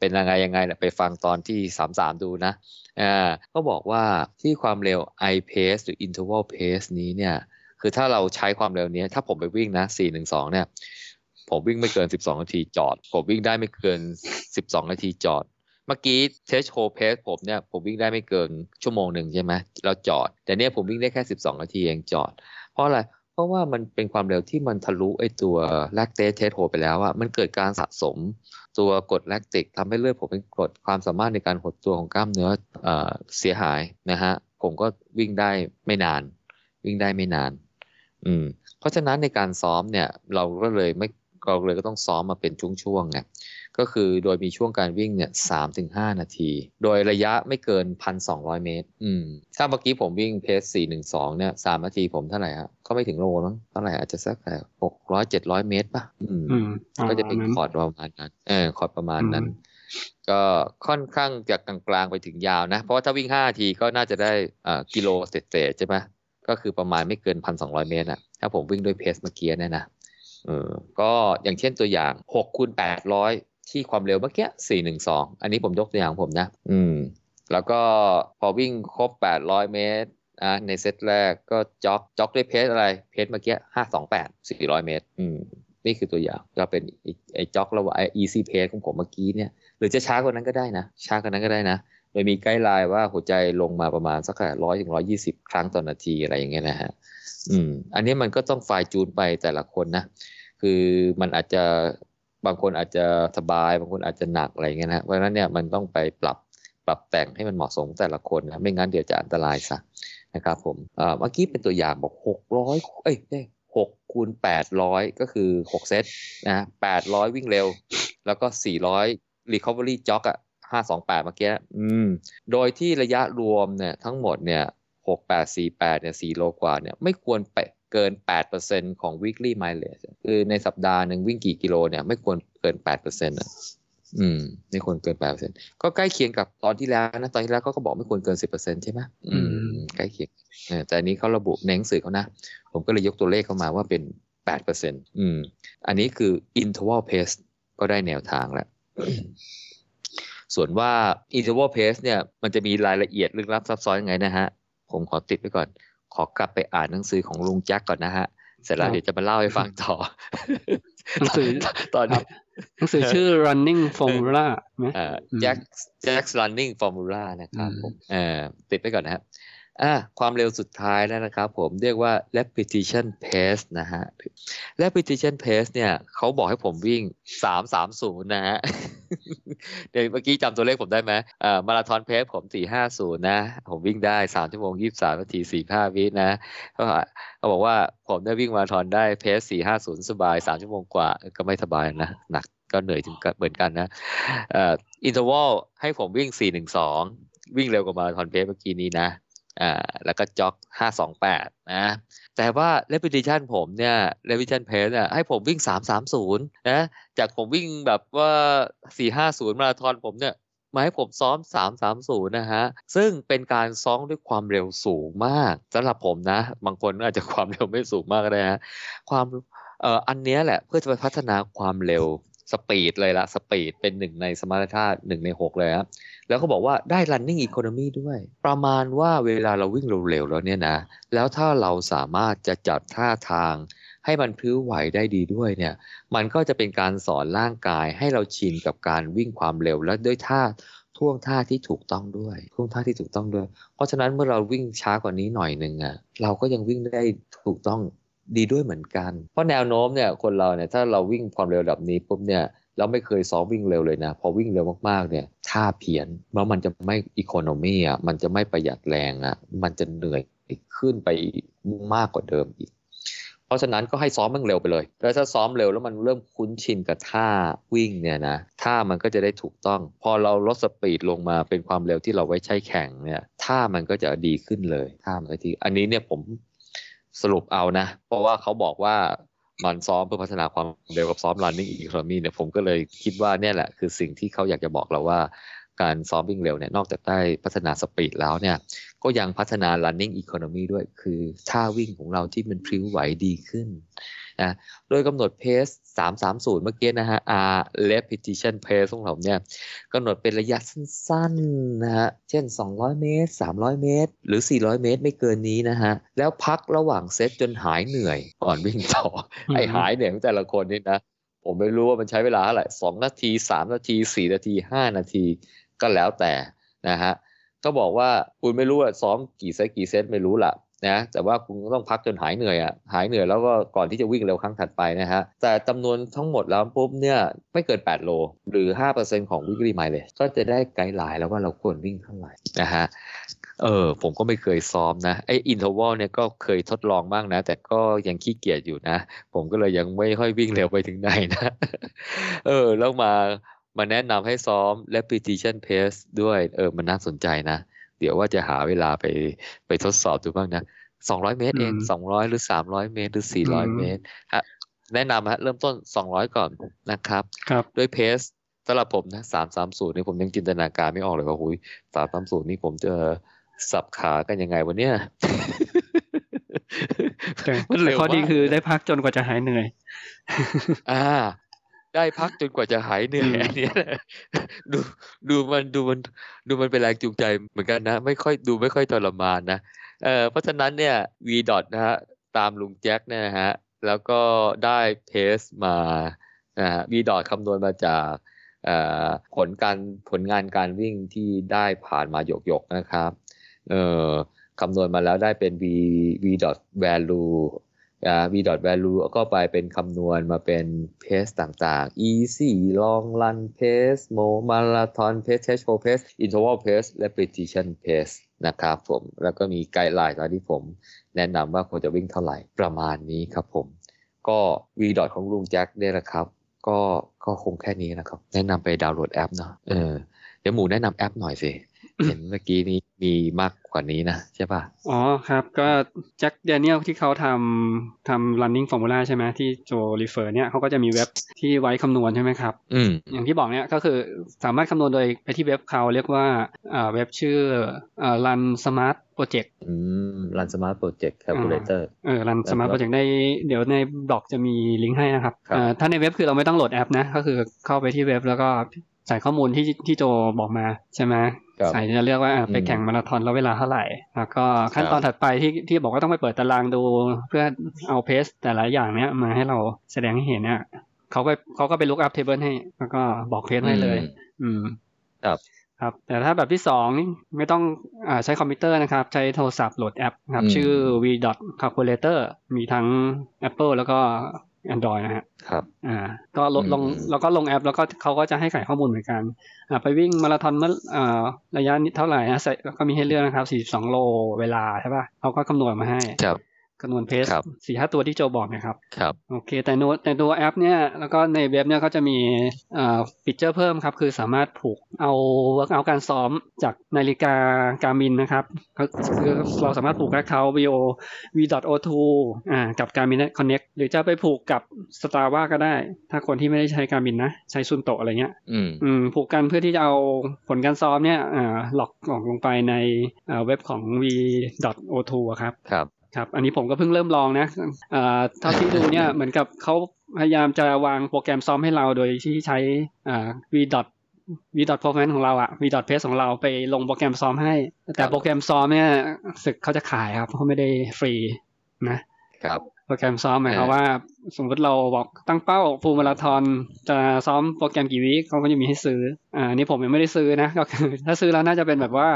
เป็นยังไงยังไงนะไปฟังตอนที่ 33 ดูนะอ่าก็บอกว่าที่ความเร็ว i pace หรือ interval pace นี้เนี่ยคือถ้าเราใช้ความเร็วนี้ ถ้าผมไปวิ่งนะ 412 เนี่ย ผมวิ่งไม่เกิน 12 นาทีจอด ผมวิ่งได้ไม่เกิน 12 นาทีจอด เมื่อกี้เทสโ d เพสผมเนี่ยผมวิ่งได้ไม่เกินชั่วโมงหนึ่งใช่ไหมแล้วจอด แต่เนี่ยผมวิ่งได้แค่ 12 นาทีเองจอด เพราะอะไร เพราะว่ามันเป็นความเร็วที่มันทะลุไอตัวแลคเตสเทสโ d ไปแล้วอะมันเกิดการสะสมตัวกรดแลคติกทำให้เลือดผมเป็นกรดความสามารถในการหดตัวของกล้ามเนื้อเอเสียหายนะฮะผมก็วิ่งได้ไม่นาน วิ่งได้ไม่นาน อืม เพราะฉะนั้นในการซ้อมเนี่ย เราก็เลยไม่เราเลยก็ต้องซ้อมมาเป็นช่วงๆไง ก็คือโดยมีช่วงการวิ่งเนี่ยสามถึงห้านาที โดยระยะไม่เกินพันสองร้อยเมตร อืม ถ้าเมื่อกี้ผมวิ่งเพสสี่หนึ่งสองเนี่ยสามนาทีผมเท่าไหร่ฮะก็ไม่ถึงโลมั้งเท่าไหร่อาจจะสักหกร้อยเจ็ดร้อยเมตรป่ะ อืมอืมก็จะเป็นนั้นคอร์ดประมาณนั้น เออคอร์ดประมาณนั้นอืมก็ค่อนข้างจากกลางๆไปถึงยาวนะ เพราะว่าถ้าวิ่งห้านาทีก็น่าจะได้อ่ากิโลเศษๆใช่ไหมก็คือประมาณไม่เกินพันสองร้อยเมตรอะถ้าผมวิ่งด้วยเพสเมื่อกี้เนี่ยนะเออก็อย่างเช่นตัวอย่างหกคูณแปดร้อย ที่ความเร็วเมื่อกี้สี่หนึ่งสองอันนี้ผมยกตัวอย่างผมนะ อืม แล้วก็พอวิ่งครบแปดร้อยเมตรอะในเซตแรกก็จ็อกจ็อกด้วยเพสอะไร เพสเมื่อกี้ห้าสองแปดสี่ร้อยเมตร อืม นี่คือตัวอย่างก็เป็นไอ้จ็อกระหว่างไอ้ easy pace ของผมเมื่อกี้เนี่ย หรือจะช้ากว่านั้นก็ได้นะ ช้ากว่านั้นก็ได้นะโดยมีไกด์ไลน์ว่าหัวใจลงมาประมาณสักร้อยถึงร้อยี่สิบครั้งต่อนาทีอะไรอย่างเงี้ยนะฮะ อืม อันนี้มันก็ต้องไฟล์จูนไปแต่ละคนนะ คือมันอาจจะ บางคนอาจจะสบาย บางคนอาจจะหนักอะไรเงี้ยนะเพราะฉะนั้นเนี่ยมันต้องไปปรับปรับแต่งให้มันเหมาะสมแต่ละคนนะไม่งั้นเดี๋ยวจะอันตรายซะนะครับผมเมื่อกี้เป็นตัวอย่างบอกหกร้อยเอ้ยหกคูณแปดร้อยก็คือหกเซตนะแปดร้อยวิ่งเร็ว แล้วก็สี่ร้อย recovery jog อะห้าสองแปดเมื่อกี้อืมโดยที่ระยะรวมเนี่ยทั้งหมดเนี่ยหกแปดสี่แปดเนี่ยสี่โลกว่าเนี่ยไม่ควรไป เกิน 8%ของ weekly mileage คือในสัปดาห์หนึ่งวิ่งกี่กิโลเนี่ยไม่ควรเกิน8%อะอืมไม่ควรเกิน8%ก็ใกล้เคียงกับตอนที่แล้วนะตอนที่แล้วก็บอกไม่ควรเกิน10%ใช่ไหมอืมใกล้เคียงแต่อันนี้เขาระบุในหนังสือเขานะ ผมก็เลยยกตัวเลขเข้ามาว่าเป็น8%อืม อันนี้คือ interval pace ก็ได้แนวทางแล้ว ส่วนว่า interval pace เนี่ย มันจะมีรายละเอียดลึกลับซับซ้อนยังไงนะฮะ ผมขอติดไว้ก่อน ขอกลับไปอ่านหนังสือของลุงแจ็คก่อนนะฮะ เสร็จแล้วเดี๋ยวจะมาเล่าให้ฟังต่อหนังสือตอนนี้หนังสือชื่อ running formula ไหมแจ็คแจ็ค running formula นะครับผมเออติดไปก่อนนะครับ อ่าความเร็วสุดท้ายแล้วนะครับผมเรียกว่า repetition pace นะฮะ repetition pace เนี่ยเขาบอกให้ผมวิ่ง 330 นะฮะ เดี๋ยวเมื่อกี้จำตัวเลขผมได้ไหมอ่า marathon pace ผม 450 นะ ผมวิ่งได้ 3 ชั่วโมง 23 นาที 45 วินะเขาเขาบอกว่าผมได้วิ่งมาราธอนได้ pace 450 สบาย 3 ชั่วโมงกว่าก็ไม่สบายนะ หนักก็เหนื่อยถึงเหมือนกันนะอ่อ interval ให้ผมวิ่ง 412 วิ่งเร็วกว่า marathon pace เมื่อกี้นี้นะ อ่าแล้วก็ jog ห้าสองแปดนะ แต่ว่า repetition ผมเนี่ย repetition pace เนี่ยให้ผมวิ่งสามสามศูนย์นะ จากผมวิ่งแบบว่าสี่ห้าศูนย์มาราธอนผมเนี่ยมาให้ผมซ้อมสามสามศูนย์นะฮะ ซึ่งเป็นการซ้อมด้วยความเร็วสูงมากสำหรับผมนะ บางคนอาจจะความเร็วไม่สูงมากก็ได้ฮะ ความเอ่ออันนี้แหละเพื่อจะไปพัฒนาความเร็วสปีดเลยละสปีดเป็นหนึ่งในสมรรถนะหนึ่งในหกเลยครับ แล้วก็บอกว่าได้ running economy ด้วย ประมาณว่าเวลาเราวิ่งเร็วๆแล้วเนี่ยนะ แล้วถ้าเราสามารถจะจัดท่าทางให้มันพลิ้วไหวได้ดีด้วยเนี่ย มันก็จะเป็นการสอนร่างกายให้เราชินกับการวิ่งความเร็วและด้วยท่าท่วงท่าที่ถูกต้องด้วยท่วงท่าที่ถูกต้องด้วย เพราะฉะนั้นเมื่อเราวิ่งช้ากว่านี้หน่อยหนึ่งอะเราก็ยังวิ่งได้ถูกต้องดีด้วยเหมือนกัน เพราะแนวโน้มเนี่ยคนเราเนี่ยถ้าเราวิ่งความเร็วแบบนี้ปุ๊บเนี่ย เราไม่เคยซ้อมวิ่งเร็วเลยนะ พอวิ่งเร็วมากๆเนี่ยท่าเพี้ยนเพราะมันจะไม่อีโคโนมีอะมันจะไม่ประหยัดแรงอะมันจะเหนื่อยขึ้นไปมากกว่าเดิมอีก เพราะฉะนั้นก็ให้ซ้อมมันเร็วไปเลย แล้วถ้าซ้อมเร็วแล้วมันเริ่มคุ้นชินกับท่าวิ่งเนี่ยนะท่ามันก็จะได้ถูกต้อง พอเราลดสปีดลงมาเป็นความเร็วที่เราไว้ใช้แข่งเนี่ยท่ามันก็จะดีขึ้นเลยท่ามันก็ดีอันนี้เนี่ยผมสรุปเอานะ เพราะว่าเขาบอกว่า มันซ้อมเพื่อพัฒนาความเร็วกับซ้อม running economy เนี่ยผมก็เลยคิดว่าเนี่ยแหละ คือสิ่งที่เขาอยากจะบอกเราว่าการซ้อมวิ่งเร็วเนี่ยนอกจากได้พัฒนาสปีดแล้วเนี่ยก็ยังพัฒนา running economy ด้วย คือท่าวิ่งของเราที่มันพริ้วไหวดีขึ้น นะโดยกำหนดเพส330 เมื่อกี้นะฮะ R repetition pace ของเราเนี่ยกำหนดเป็นระยะสั้นๆนะฮะ เช่น 200 เมตร 300 เมตร หรือ 400 เมตรไม่เกินนี้นะฮะ แล้วพักระหว่างเซตจนหายเหนื่อยก่อนวิ่งต่อ ไอหายเหนื่อยของแต่ละคนนี่นะ ผมไม่รู้ว่ามันใช้เวลาเท่าไหร่สองนาทีสามนาทีสี่นาทีห้านาทีก็แล้วแต่นะฮะก็บอกว่าคุณไม่รู้ว่าซ้อมกี่เซตกี่เซตไม่รู้ละ นะแต่ว่าคุณต้องพักจนหายเหนื่อยอะหายเหนื่อยแล้วก็ก่อนที่จะวิ่งเร็วครั้งถัดไปนะฮะแต่จำนวนทั้งหมดแล้วปุ๊บเนี่ยไม่เกิน 8 โล หรือ 5%ของ weekly mileage ก็จะได้ guideline แล้วว่าเราควรวิ่งเท่าไหร่นะฮะเออผมก็ไม่เคยซ้อมนะไอ้ interval เนี่ยก็เคยทดลองบ้างนะ แต่ก็ยังขี้เกียจอยู่นะ ผมก็เลยยังไม่ค่อยวิ่งเร็วไปถึงไหนนะ เออ แล้วมามาแนะนำให้ซ้อม repetition pace ด้วยเออมันน่าสนใจนะ เดี๋ยวว่าจะหาเวลาไปไปทดสอบดูบ้างนะสองร้อยเมตรเองสองร้อยหรือสามร้อยเมตรหรือสี่ร้อยเมตรฮะแนะนำฮะเริ่มต้นสองร้อยก่อนนะครับครับด้วยเพสสำหรับผมนะสามสามศูนย์นี่ผมยังจินตนาการไม่ออกเลยว่าหุยสามสามศูนย์นี่ผมจะสับขากันยังไงวันเนี้ยแต่ข้อดีคือได้พักจนกว่าจะหายเหนื่อย อ่า ได้พักจนกว่าจะหายเหนื่อยอันเนี้ยดูดูมันดูมันดูมันเป็นแรงจูงใจเหมือนกันนะ ไม่ค่อยดูไม่ค่อยทรมานนะเออเพราะฉะนั้นเนี่ย v ดอทนะฮะตามลุงแจ็คเนี่ยนะฮะแล้วก็ได้เพสมานะฮะ v ดอทคำนวณมาจากผลการผลงานการวิ่งที่ได้ผ่านมาหยกๆนะครับเออคำนวณมาแล้วได้เป็น v v dot value v dot value ก็ไปเป็นคำนวณมาเป็นเพสต่างๆ easy long run pace mo marathon pace threshold pace interval pace repetition pace นะครับผม แล้วก็มีไกด์ไลน์ตอนที่ผมแนะนำว่าควรจะวิ่งเท่าไหร่ประมาณนี้ครับผม ก็ v dot ของลุงแจ็คเนี่ยแหละครับ ก็ก็คงแค่นี้นะครับ แนะนำไปดาวน์โหลดแอปเนาะเออเดี๋ยวหมูแนะนำแอปหน่อยสิ เห็นเมื่อกี้นี้มีมากกว่านี้นะใช่ป่ะ อ๋อครับ ก็แจ็คเดเนียลที่เขาทำทำ running formula ใช่ไหมที่โจรีเฟอร์เนี่ยเขาก็จะมีเว็บที่ไว้คำนวณใช่ไหมครับ อืมอย่างที่บอกเนี่ยก็คือสามารถคำนวณโดยไปที่เว็บเขาเรียกว่าอ่าเว็บชื่ออ่า run smart project อืม run smart project calculator เออ run smart project ในเดี๋ยวในบล็อกจะมีลิงก์ให้นะครับครับอ่าถ้าในเว็บคือเราไม่ต้องโหลดแอปนะก็คือเข้าไปที่เว็บแล้วก็ใส่ข้อมูลที่ที่โจบอกมาใช่ไหม ครับใส่จะเลือกว่าอะไปอืมแข่งมาราธอนแล้วเวลาเท่าไหร่ แล้วก็ขั้นครับตอนถัดไปที่ที่บอกว่าต้องไปเปิดตารางดู เพื่อเอา pace แต่ละอย่างเนี้ยมาให้เราแสดงให้เห็นเนี่ยเขาก็เขาก็ไป look up table ให้ แล้วก็บอก pace ให้เลย อืมครับครับ แต่ถ้าแบบที่สองนี่ไม่ต้องอาใช้คอมพิวเตอร์นะครับ ใช้โทรศัพท์โหลดแอปครับอืมชื่อ VDOT calculator มีทั้ง Apple แล้วก็ Android นะฮะครับอ่าก็โหลดอืมลงแล้วก็ลงแอป แล้วก็เขาก็จะให้ใส่ข้อมูลเหมือนกันอ่าไปวิ่งมาราธอนเมื่ออ่าระยะนี้เท่าไหร่นะใส่ก็มีให้เลือกนะครับ 42 โลเวลาใช่ป่ะเขาก็คำนวณมาให้ครับ คำนวณ pace ครับสี่ห้าตัวที่โจบอกนะครับครับโอเค แต่ในแต่ตัวแอปเนี่ยแล้วก็ในเว็บเนี่ยก็จะมีอ่าฟีเจอร์เพิ่มครับคือสามารถผูกเอา work เอาการซ้อมจากนาฬิกา Garmin นะครับก็คือเราสามารถผูกกับเขา VO V.O2 อ่ากับการมิน Connect หรือจะไปผูกกับ Strava ก็ได้ ถ้าคนที่ไม่ได้ใช้ Garmin นะ ใช้ Suunto อะไรเงี้ยอืมอืมผูกกันเพื่อที่จะเอาผลการซ้อมเนี่ยอ่าหลอกออกลงไปในอ่าเว็บของ V.O2 อะครับครับ ครับ อันนี้ผมก็เพิ่งเริ่มลองนะอ่าเท่าที่ดูเนี่ยเหมือนกับเขาพยายามจะวางโปรแกรมซ้อมให้เราโดยที่ใช้อ่า v v performance ของเราอะ v pace ของเราไปลงโปรแกรมซ้อมให้ แต่โปรแกรมซ้อมเนี่ยสึกเขาจะขายครับเขาไม่ได้ฟรีนะครับโปรแกรมซ้อมหมายความเออว่า สมมติเราบอกตั้งเป้าฟูลมาราธอนจะซ้อมโปรแกรมกี่วิเขาก็จะมีให้ซื้ออ่าอันนี่ผมยังไม่ได้ซื้อนะก็คือถ้าซื้อแล้วน่าจะเป็นแบบว่า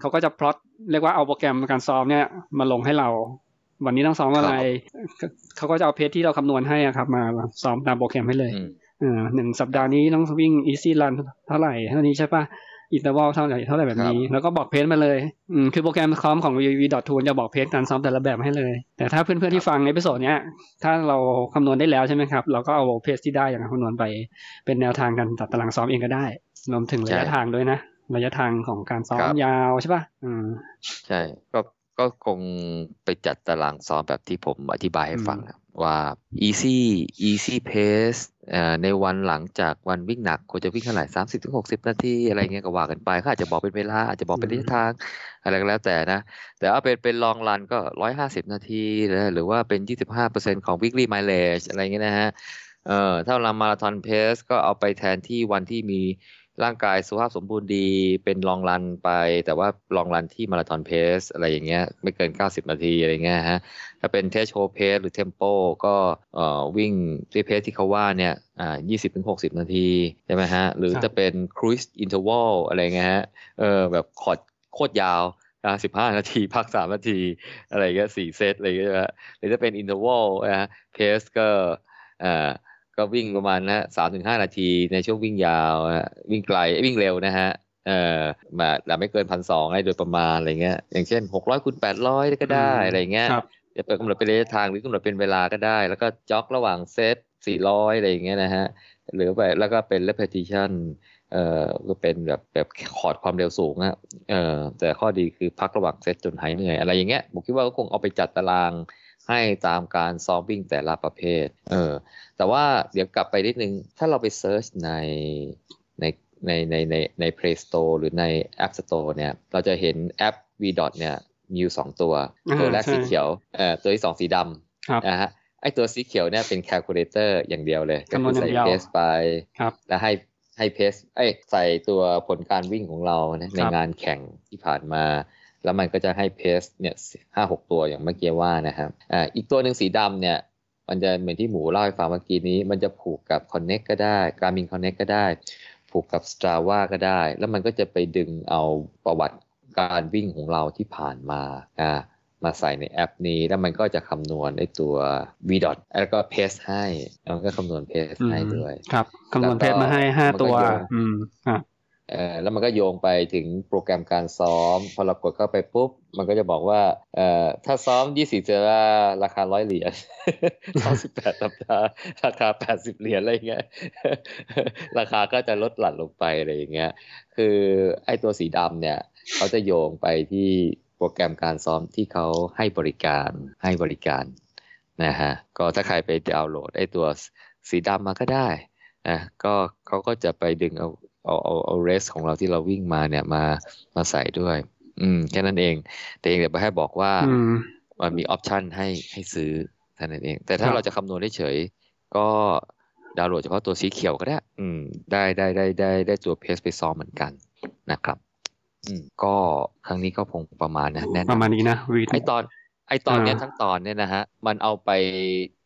เขาก็จะพลอตเรียกว่าเอาโปรแกรมการซ้อมเนี่ยมาลงให้เรา วันนี้ต้องซ้อมอะไร เขาก็จะเอา pace ที่เราคำนวณให้อะครับ มาซ้อมตามโปรแกรมให้เลยอืมอ่าหนึ่งสัปดาห์นี้ต้องวิ่ง easy run เท่าไหร่เท่านี้ใช่ปะ interval เท่าไหร่เท่าไหร่แบบนี้ แล้วก็บอก pace มาเลยอืมคือโปรแกรมซ้อมของ v v t o o จะบอก pace การซ้อมแต่ละแบบให้เลย แต่ถ้าเพื่อนๆที่ฟังใน episode เนี้ย ถ้าเราคำนวณได้แล้วใช่ไหมครับ เราก็เอา pace ที่ได้อย่างนั้นคำนวณไป เป็นแนวทางการจัดตารางซ้อมเองก็ได้รวมถึงระยะใช่ทางด้วยนะระยะทางของการซ้อมครับยาวใช่ปะอืมใช่ ก็ ก็คงไปจัดตารางซ้อมแบบที่ผมอธิบายให้ฟังนะว่า easy easy pace เอ่อในวันหลังจากวันวิ่งหนักควรจะวิ่งเท่าไหร่สามสิบถึงหกสิบนาทีอะไรเงี้ยก็ว่ากันไปเขาอาจจะบอกเป็นเวลาอาจจะบอกเป็นระยะทางอะไรก็แล้วแต่นะ แต่ว่าเป็นเป็นลองรันก็ร้อยห้าสิบนาทีนะหรือว่าเป็นยี่สิบห้าเปอร์เซ็นของ weekly mileage อะไรเงี้ยนะฮะเอ่อถ้าเรา marathon pace ก็เอาไปแทนที่วันที่มี ร่างกายสุขภาพสมบูรณ์ดีเป็น long run ไป แต่ว่า long run ที่ marathon pace อะไรอย่างเงี้ยไม่เกิน 90 นาทีอะไรเงี้ยฮะถ้าเป็น threshold pace หรือ tempo ก็เอ่อวิ่งด้วย pace ที่เขาว่าเนี่ยอ่า20ถึง60 นาทีใช่ไหมฮะหรือจะเป็นครู i อินเทอร์วัลอะไรเงี้ยฮะเออแบบคอดโคตรยาวอ่าสิบห้านาทีพักสามนาที อะไรเงี้ยสี่เซตอะไรเงี้ยนะหรือจะเป็น interval นะฮะ pace ก็อ่า ก็วิ่งประมาณนะสามถึงห้านาทีในช่วงวิ่งยาวนะฮะวิ่งไกลวิ่งเร็วนะฮะเอ่อมาแต่ไม่เกินพันสองโดยประมาณอะไรเงี้ยอย่างเช่นหกร้อยคูณแปดร้อยก็ได้อืมอะไรเงี้ยครับจะเป็นกำหนดเป็นระยะทางหรือกำหนดเป็นเวลาก็ได้ แล้วก็ jog ระหว่างเซตสี่ร้อยอะไรอย่างเงี้ยนะฮะหรือไปแล้วก็เป็น repetition เอ่อก็เป็นแบบแบบคอร์ดความเร็วสูงอะเอ่อแต่ข้อดีคือพักระหว่างเซตจนหายเหนื่อยอะไรอย่างเงี้ยผมคิดว่าก็คงเอาไปจัดตาราง ให้ตามการซ้อมวิ่งแต่ละประเภท เออ แต่ว่าเดี๋ยวกลับไปนิดนึง ถ้าเราไป search ในในในในในใน Play Store หรือใน App Store เนี่ย เราจะเห็นแอป V. เนี่ยมีอยู่สองตัวอ่าตัวแรกใช่สีเขียว เอ่อ ตัวที่สองสีดำครับนะฮะ ไอ้ตัวสีเขียวเนี่ยเป็น calculator อย่างเดียวเลย ก็คำนวณคืออย่าใส่งเดียวใส่ pace ไปครับแล้วให้ให้ pace เอ้ยใส่ตัวผลการวิ่งของเรานะในครับงานแข่งที่ผ่านมา แล้วมันก็จะให้เพสเนี่ยห้าหกตัวอย่างเมื่อกี้ว่านะครับอ่าอีกตัวหนึ่งสีดำเนี่ยมันจะเหมือนที่หมูเล่าให้ฟังเมื่อกี้นี้ มันจะผูกกับ Connect ก็ได้ Garmin Connect ก็ได้ ผูกกับ Strava ก็ได้ แล้วมันก็จะไปดึงเอาประวัติการวิ่งของเราที่ผ่านมาอ่ามาใส่ในแอปนี้ แล้วมันก็จะคำนวณไอ้ตัว v dot แล้วก็เพสให้แล้วมันก็คำนวณเพสอืมให้ด้วย ครับคำนวณเพจมาให้ห้ามันก็ตัวโยงอืมครับเออ แล้วมันก็โยงไปถึงโปรแกรมการซ้อม พอเรากดเข้าไปปุ๊บ มันก็จะบอกว่าถ้าซ้อม 20เจอราคาร้อยเหรียญซ้อม18สัปดาห์ราคา 80 เหรียญอะไรเงี้ยราคาก็จะลดหลั่นลงไปอะไรอย่างเงี้ยคือไอ้ตัวสีดำเนี่ยเขาจะโยงไปที่โปรแกรมการซ้อมที่เขาให้บริการให้บริการนะฮะก็ถ้าใครไปดาวน์โหลดไอ้ตัวสีดำมาก็ได้นะก็เขาก็จะไปดึงเอา เอาเอาเอาเรสของเราที่เราวิ่งมาเนี่ยมามาใส่ด้วย อืม แค่นั้นเอง แต่เองเดี๋ยวไปให้บอกว่าอืมมันมีออปชันให้ให้ซื้อเท่านั้นเอง แต่ถ้าครับเราจะคำนวณได้เฉยก็ดาวน์โหลดเฉพาะตัวสีเขียวก็ได้ อืม ได้ได้ได้ได้ได้ตัวเพสไปซ้อมเหมือนกันนะครับ อืม ก็ครั้งนี้ก็คงประมาณนะแน่นประมาณนี้นะวีไอตอน ไอตอนเนี้ยอ่าทั้งตอนเนี่ยนะฮะมันเอาไป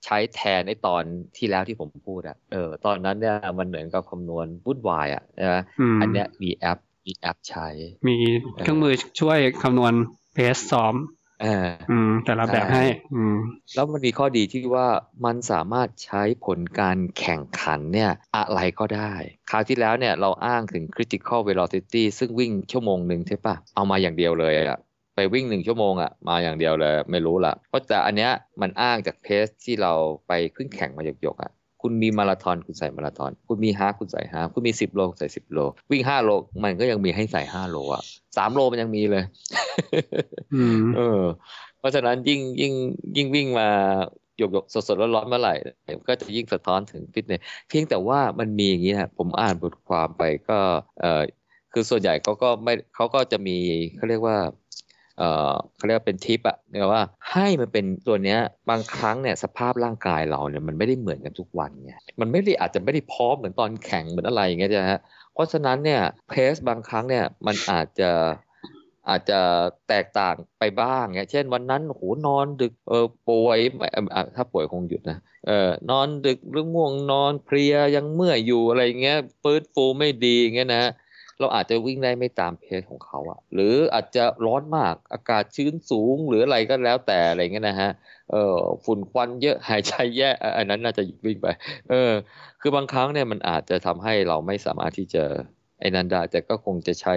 ใช้แทนไอตอนที่แล้วที่ผมพูดอะเออตอนนั้นเนี่ยมันเหมือนกับคำนวณวุ่นวายอะนะอืมอันเนี้ยมีแอปมีแอปใช้ มีเครื่องมือช่วยคำนวณเพจซ้อมเอออืมแต่ละแบบใช่ให้อืมแล้วมันมีข้อดีที่ว่ามันสามารถใช้ผลการแข่งขันเนี่ยอะไรก็ได้ คราวที่แล้วเนี่ยเราอ้างถึง critical velocity ซึ่งวิ่งชั่วโมงหนึ่งใช่ปะเอามาอย่างเดียวเลยอะไป วิ่งหนึ่งชั่วโมงอะมาอย่างเดียวเลยไม่รู้ละเพราะแต่อันเนี้ยมันอ้างจากเพสที่เราไปขึ้นแข่งมาหยกๆอะคุณมีมาราธอนคุณใส่มาราธอน คุณมีฮาล์ฟคุณใส่ฮาล์ฟคุณมีสิบโลคุณใส่สิบโล วิ่งห้าโล มันก็ยังมีให้ใส่ห้าโลอะสามโลมันยังมีเลยอืมเออ เพราะฉะนั้นยิ่งยิ่งยิ่งวิ่งมาหยกหยกสดสดร้อนร้อนๆเมื่อไหร่ก็จะยิ่งสะท้อนถึงฟิตเนสเพียงแต่ว่ามันมีอย่างนี้นะผมอ่านบทความไปก็เออคือส่วนใหญ่เขาก็ไม่เขาก็จะมีเขาเรียกว่า เออเขาเรียกว่าเป็นทิปอะเนี่ยว่าให้มันเป็นตัวเนี้ยบางครั้งเนี่ยสภาพร่างกายเราเนี่ยมันไม่ได้เหมือนกันทุกวันไงมันไม่ได้อาจจะไม่ได้พร้อมเหมือนตอนแข่งเหมือนอะไรอย่างเงี้ยนะฮะเพราะฉะนั้นเนี่ยเพสบางครั้งเนี่ยมันอาจจะอาจจะแตกต่างไปบ้างเนี่ยเช่นวันนั้นโหนอนดึกเออป่วยถ้าป่วยคงหยุดนะเออนอนดึกหรือง่วงนอนเพลียยังเมื่อยอยู่อะไรเงี้ยฟื้นฟูไม่ดีเงี้ยนะ เราอาจจะวิ่งได้ไม่ตาม pace ของเขาอะหรืออาจจะร้อนมากอากาศชื้นสูงหรืออะไรก็แล้วแต่อะไรเงี้ยนะฮะเออฝุ่นควันเยอะหายใจแย่อะอันนั้นน่าจะหยุดวิ่งไป เออ คือบางครั้งเนี่ยมันอาจจะทำให้เราไม่สามารถที่จะไอ้นั้นได้แต่ก็คงจะใช้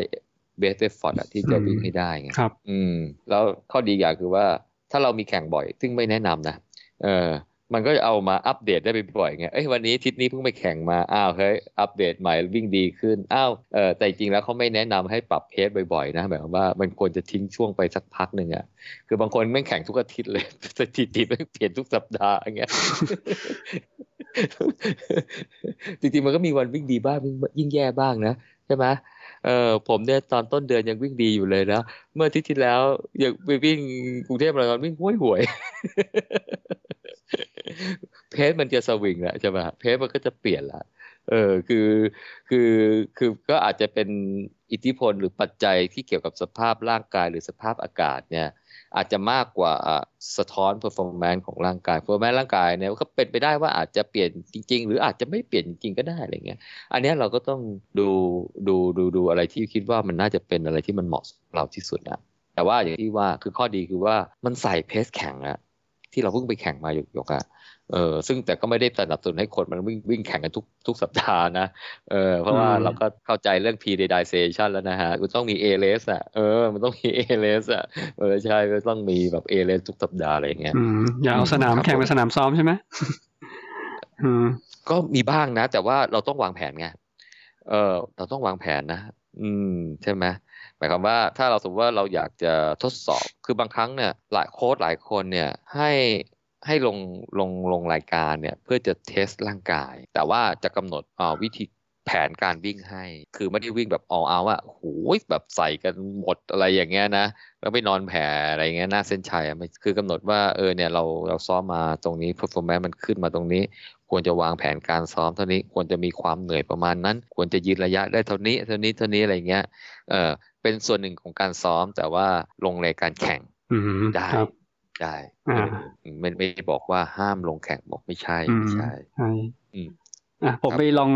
best effort ที่จะวิ่งให้ได้ไงครับ อืม แล้วข้อดีอย่างคือว่าถ้าเรามีแข่งบ่อย ซึ่งไม่แนะนำนะเออ มันก็จะเอามาอัปเดตได้บ่อยๆไงเอ้ยวันอาทิตย์นี้เพิ่งไปแข่งมา อ้าวเฮ้ยอัปเดตใหม่วิ่งดีขึ้น อ้าวเออแต่จริงๆแล้วเขาไม่แนะนำให้ปรับ paceบ่อยๆนะหมายความว่ามันควรจะทิ้งช่วงไปสักพักหนึ่งอะ คือบางคนไม่แข่งทุกอาทิตย์เลยสถิติไม่เปลี่ยนทุกสัปดาห์อย่างเงี้ยจริงๆมันก็มีวันวิ่งดีบ้างยิ่งแย่บ้างนะใช่ไหมเออผมเนี่ยตอนต้นเดือนยังวิ่งดีอยู่เลยนะ เมื่ออาทิตย์ที่แล้วยังไปวิ่งกรุงเทพมาราธอนวิ่งห่วยห่วย เพจมันจะสวิงแหละใช่ไหมเพจมันก็จะเปลี่ยนละเออคือคือคือก็อาจจะเป็นอิทธิพลหรือปัจจัยที่เกี่ยวกับสภาพร่างกายหรือสภาพอากาศเนี่ยอาจจะมากกว่าสะท้อน performance ของร่างกาย performance ร่างกายเนี่ยก็เป็นไปได้ว่าอาจจะเปลี่ยนจริง ๆ หรืออาจจะไม่เปลี่ยนจริงก็ได้อะไรเงี้ย อันนี้เราก็ต้องดูดูดูดูอะไรที่คิดว่ามันน่าจะเป็นอะไรที่มันเหมาะสำหรับเราที่สุดนะแต่ว่าอย่างที่ว่าคือข้อดีคือว่ามันใส่เพสแข่งอะ ที่เราเพิ่งไปแข่งมาหยกๆอะเออซึ่งแต่ก็ไม่ได้สนับสนุนให้คนมันวิ่งวิ่งแข่งกันทุกทุกสัปดาห์นะเออเพราะว่าอืมเราก็เข้าใจเรื่อง periodization แล้วนะฮะคุณต้องมี A race อะเออมันต้องมี A race อะเออใช่มันต้องมีแบบ A race ทุกสัปดาห์อะไรอย่างเงี้ยอืมอย่าเอาสนามครับแข่งเป็นสนามซ้อมใช่ไหมอืมก็มีบ้างนะ แต่ว่าเราต้องวางแผนไงเออเราต้องวางแผนนะ อืมใช่ไหมหมายความว่าถ้าเราสมมติว่าเราอยากจะทดสอบ คือบางครั้งเนี่ยหลายโค้ดหลายคนเนี่ยให้ให้ลงลงลงรายการเนี่ยเพื่อจะเทสร่างกาย แต่ว่าจะกำหนดวิธี แผนการวิ่งให้ คือไม่ได้วิ่งแบบ all out อะโหยแบบใส่กันหมดอะไรอย่างเงี้ยนะ แล้วไปนอนแผ่อะไรเงี้ยหน้าเส้นชัยอะไม่คือกำหนดว่าเออเนี่ยเราเราซ้อมมาตรงนี้ performance มันขึ้นมาตรงนี้ ควรจะวางแผนการซ้อมเท่านี้ควรจะมีความเหนื่อยประมาณนั้น ควรจะยืนระยะได้เท่านี้เท่านี้เท่านี้อะไรเงี้ยเออเป็นส่วนหนึ่งของการซ้อมแต่ว่าลงในการแข่งอืมได้ครับได้อ่าเออไม่ไม่ได้บอกว่าห้ามลงแข่งบอกไม่ใช่อืมไม่ใช่ใช่อืมอะผมครับไปลอง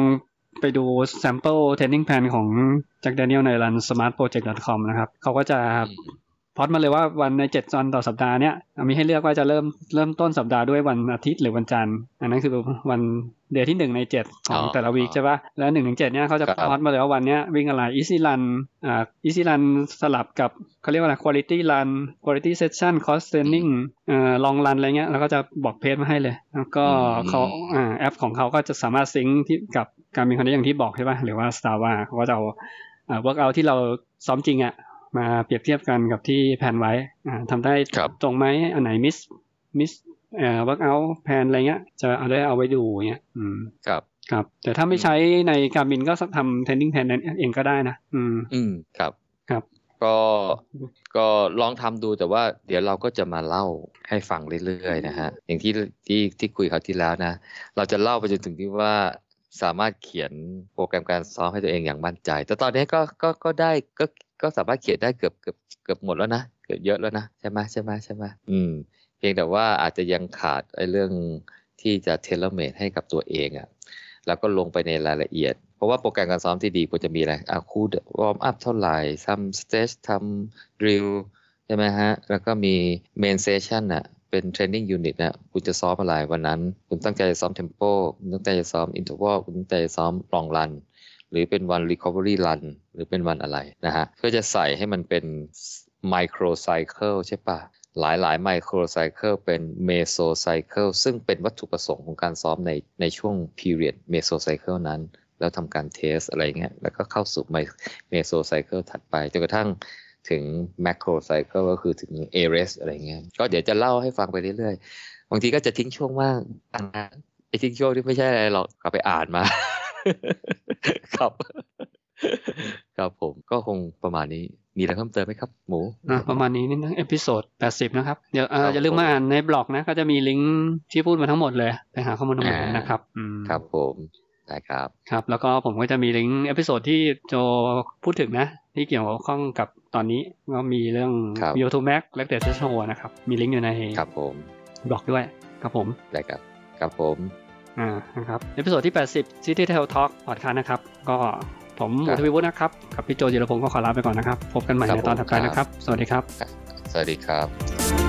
ไปดู sample training plan ของ Jack Daniel ใน run smartproject.com นะครับ เขาก็จะอืม พอดมาเลยว่าวันในเจ็ดวันต่อสัปดาห์เนี้ยมีให้เลือกว่าจะเริ่มเริ่มต้นสัปดาห์ด้วยวันอาทิตย์หรือวันจันทร์อันนั้นคือวันเดย์ที่หนึ่งในเจ็ดของแต่ละวีคใช่ปะแล้วหนึ่งถึงเจ็ดเนี้ยเขาจะครับพอดมาเลยว่าวันเนี้ยวิ่งอะไร easy run อ่า easy run สลับกับเขาเรียกว่าอะไร quality run quality session cost training เอ่อ long run อะไรเงี้ยแล้วก็จะบอกเพจมาให้เลย แล้วก็อืมเขาอ่าแอปของเขาก็จะสามารถซิงค์ที่กับการมีคอนเนคอย่างที่บอกใช่ปะหรือว่า Strava เขาก็จะเอาอ่า workout ที่เราซ้อมจริงอะ มาเปรียบเทียบกันกับที่แผนไว้อ่าทำได้ครับตรงไหมอันไหนมิสมิสเอ่อ workout แผนอะไรเงี้ย จะเอาได้เอาไว้ดูเงี้ยอืมครับครับ แต่ถ้าไม่ใช้ในการบินก็ทำ training plan นั้นเองก็ได้นะอืมอืมครับครับ ก็ก็ลองทำดูแต่ว่าเดี๋ยวเราก็จะมาเล่าให้ฟังเรื่อยๆนะฮะอย่างที่ที่ที่คุยคราวที่แล้วนะ เราจะเล่าไปจนถึงที่ว่าสามารถเขียนโปรแกรมการซ้อมให้ตัวเองอย่างมั่นใจ แต่ตอนนี้ก็ก็ก็ได้ก็ ก็สามารถเขียนได้เกือบเกือบเกือบหมดแล้วนะเกือบเยอะแล้วนะใช่ไหมใช่ไหมใช่ไหมอืม เพียงแต่ว่าอาจจะยังขาดไอ้เรื่องที่จะ tailor-made ให้กับตัวเองอะ่ะแล้วก็ลงไปในรายละเอียด เพราะว่าโปรแกรมการซ้อมที่ดีควรจะมีอะไรอะคุณ warm up เท่าไหร่ทำ stretch ทำ drill ใช่ไหมฮะ แล้วก็มี main session อะเป็น training unit นะคุณจะซ้อมอะไรวันนั้น คุณตั้งใจจะซ้อม tempo คุณตั้งใจซ้อม interval คุณตั้งใจซ้อม long run หรือเป็นวัน recovery run หรือเป็นวันอะไรนะฮะเพื่อจะใส่ให้มันเป็น micro cycle ใช่ปะหลายหลาย micro cycle เป็น meso cycle ซึ่งเป็นวัตถุประสงค์ของการซ้อมในในช่วง period meso cycle นั้น แล้วทำการเทสอะไรเงี้ยแล้วก็เข้าสู่ meso cycle ถัดไปจนกระทั่งถึง macro cycle ก็คือถึง a r e s อะไรเงี้ยก็เดี๋ยวจะเล่าให้ฟังไปเรื่อยๆ บางทีก็จะทิ้งช่วงว่างอะไอ้ทิ้งช่วงที่ไม่ใช่อะไรหรอกกลับไปอ่านมา ครับ ครับผมก็คงประมาณนี้มีอะไรเพิ่มเติมไหมครับ หมูอะประมาณนี้นี่นะ episode แปดสิบนะครับเดี๋ยวเอ่อครับอย่าลืมมาอ่านในบล็อกนะ ก็จะมีลิงก์ที่พูดมาทั้งหมดเลยไปหาข้อมูลทั้งหมดอ่านนะครับอืมครับผมได้ครับครับ แล้วก็ผมก็จะมีลิงก์ episode ที่โจพูดถึงนะ ที่เกี่ยวข้องกับตอนนี้ก็มีเรื่องครับ v i o 2 Max และ d a t a s h o w นะครับ มีลิงก์อยู่ในครับผมบล็อกด้วยครับผมได้ครับครับผม อ่านะครับ episode ที่ 80 City Trail Talk Podcast นะครับ ก็ผมหมูครับทวีวุฒินะครับ กับพี่โจจิรพงศ์ก็ขอลาไปก่อนนะครับ พบกันใหม่ครับในตอนถัดไปผมนะครับ สวัสดีครับ สวัสดีครับ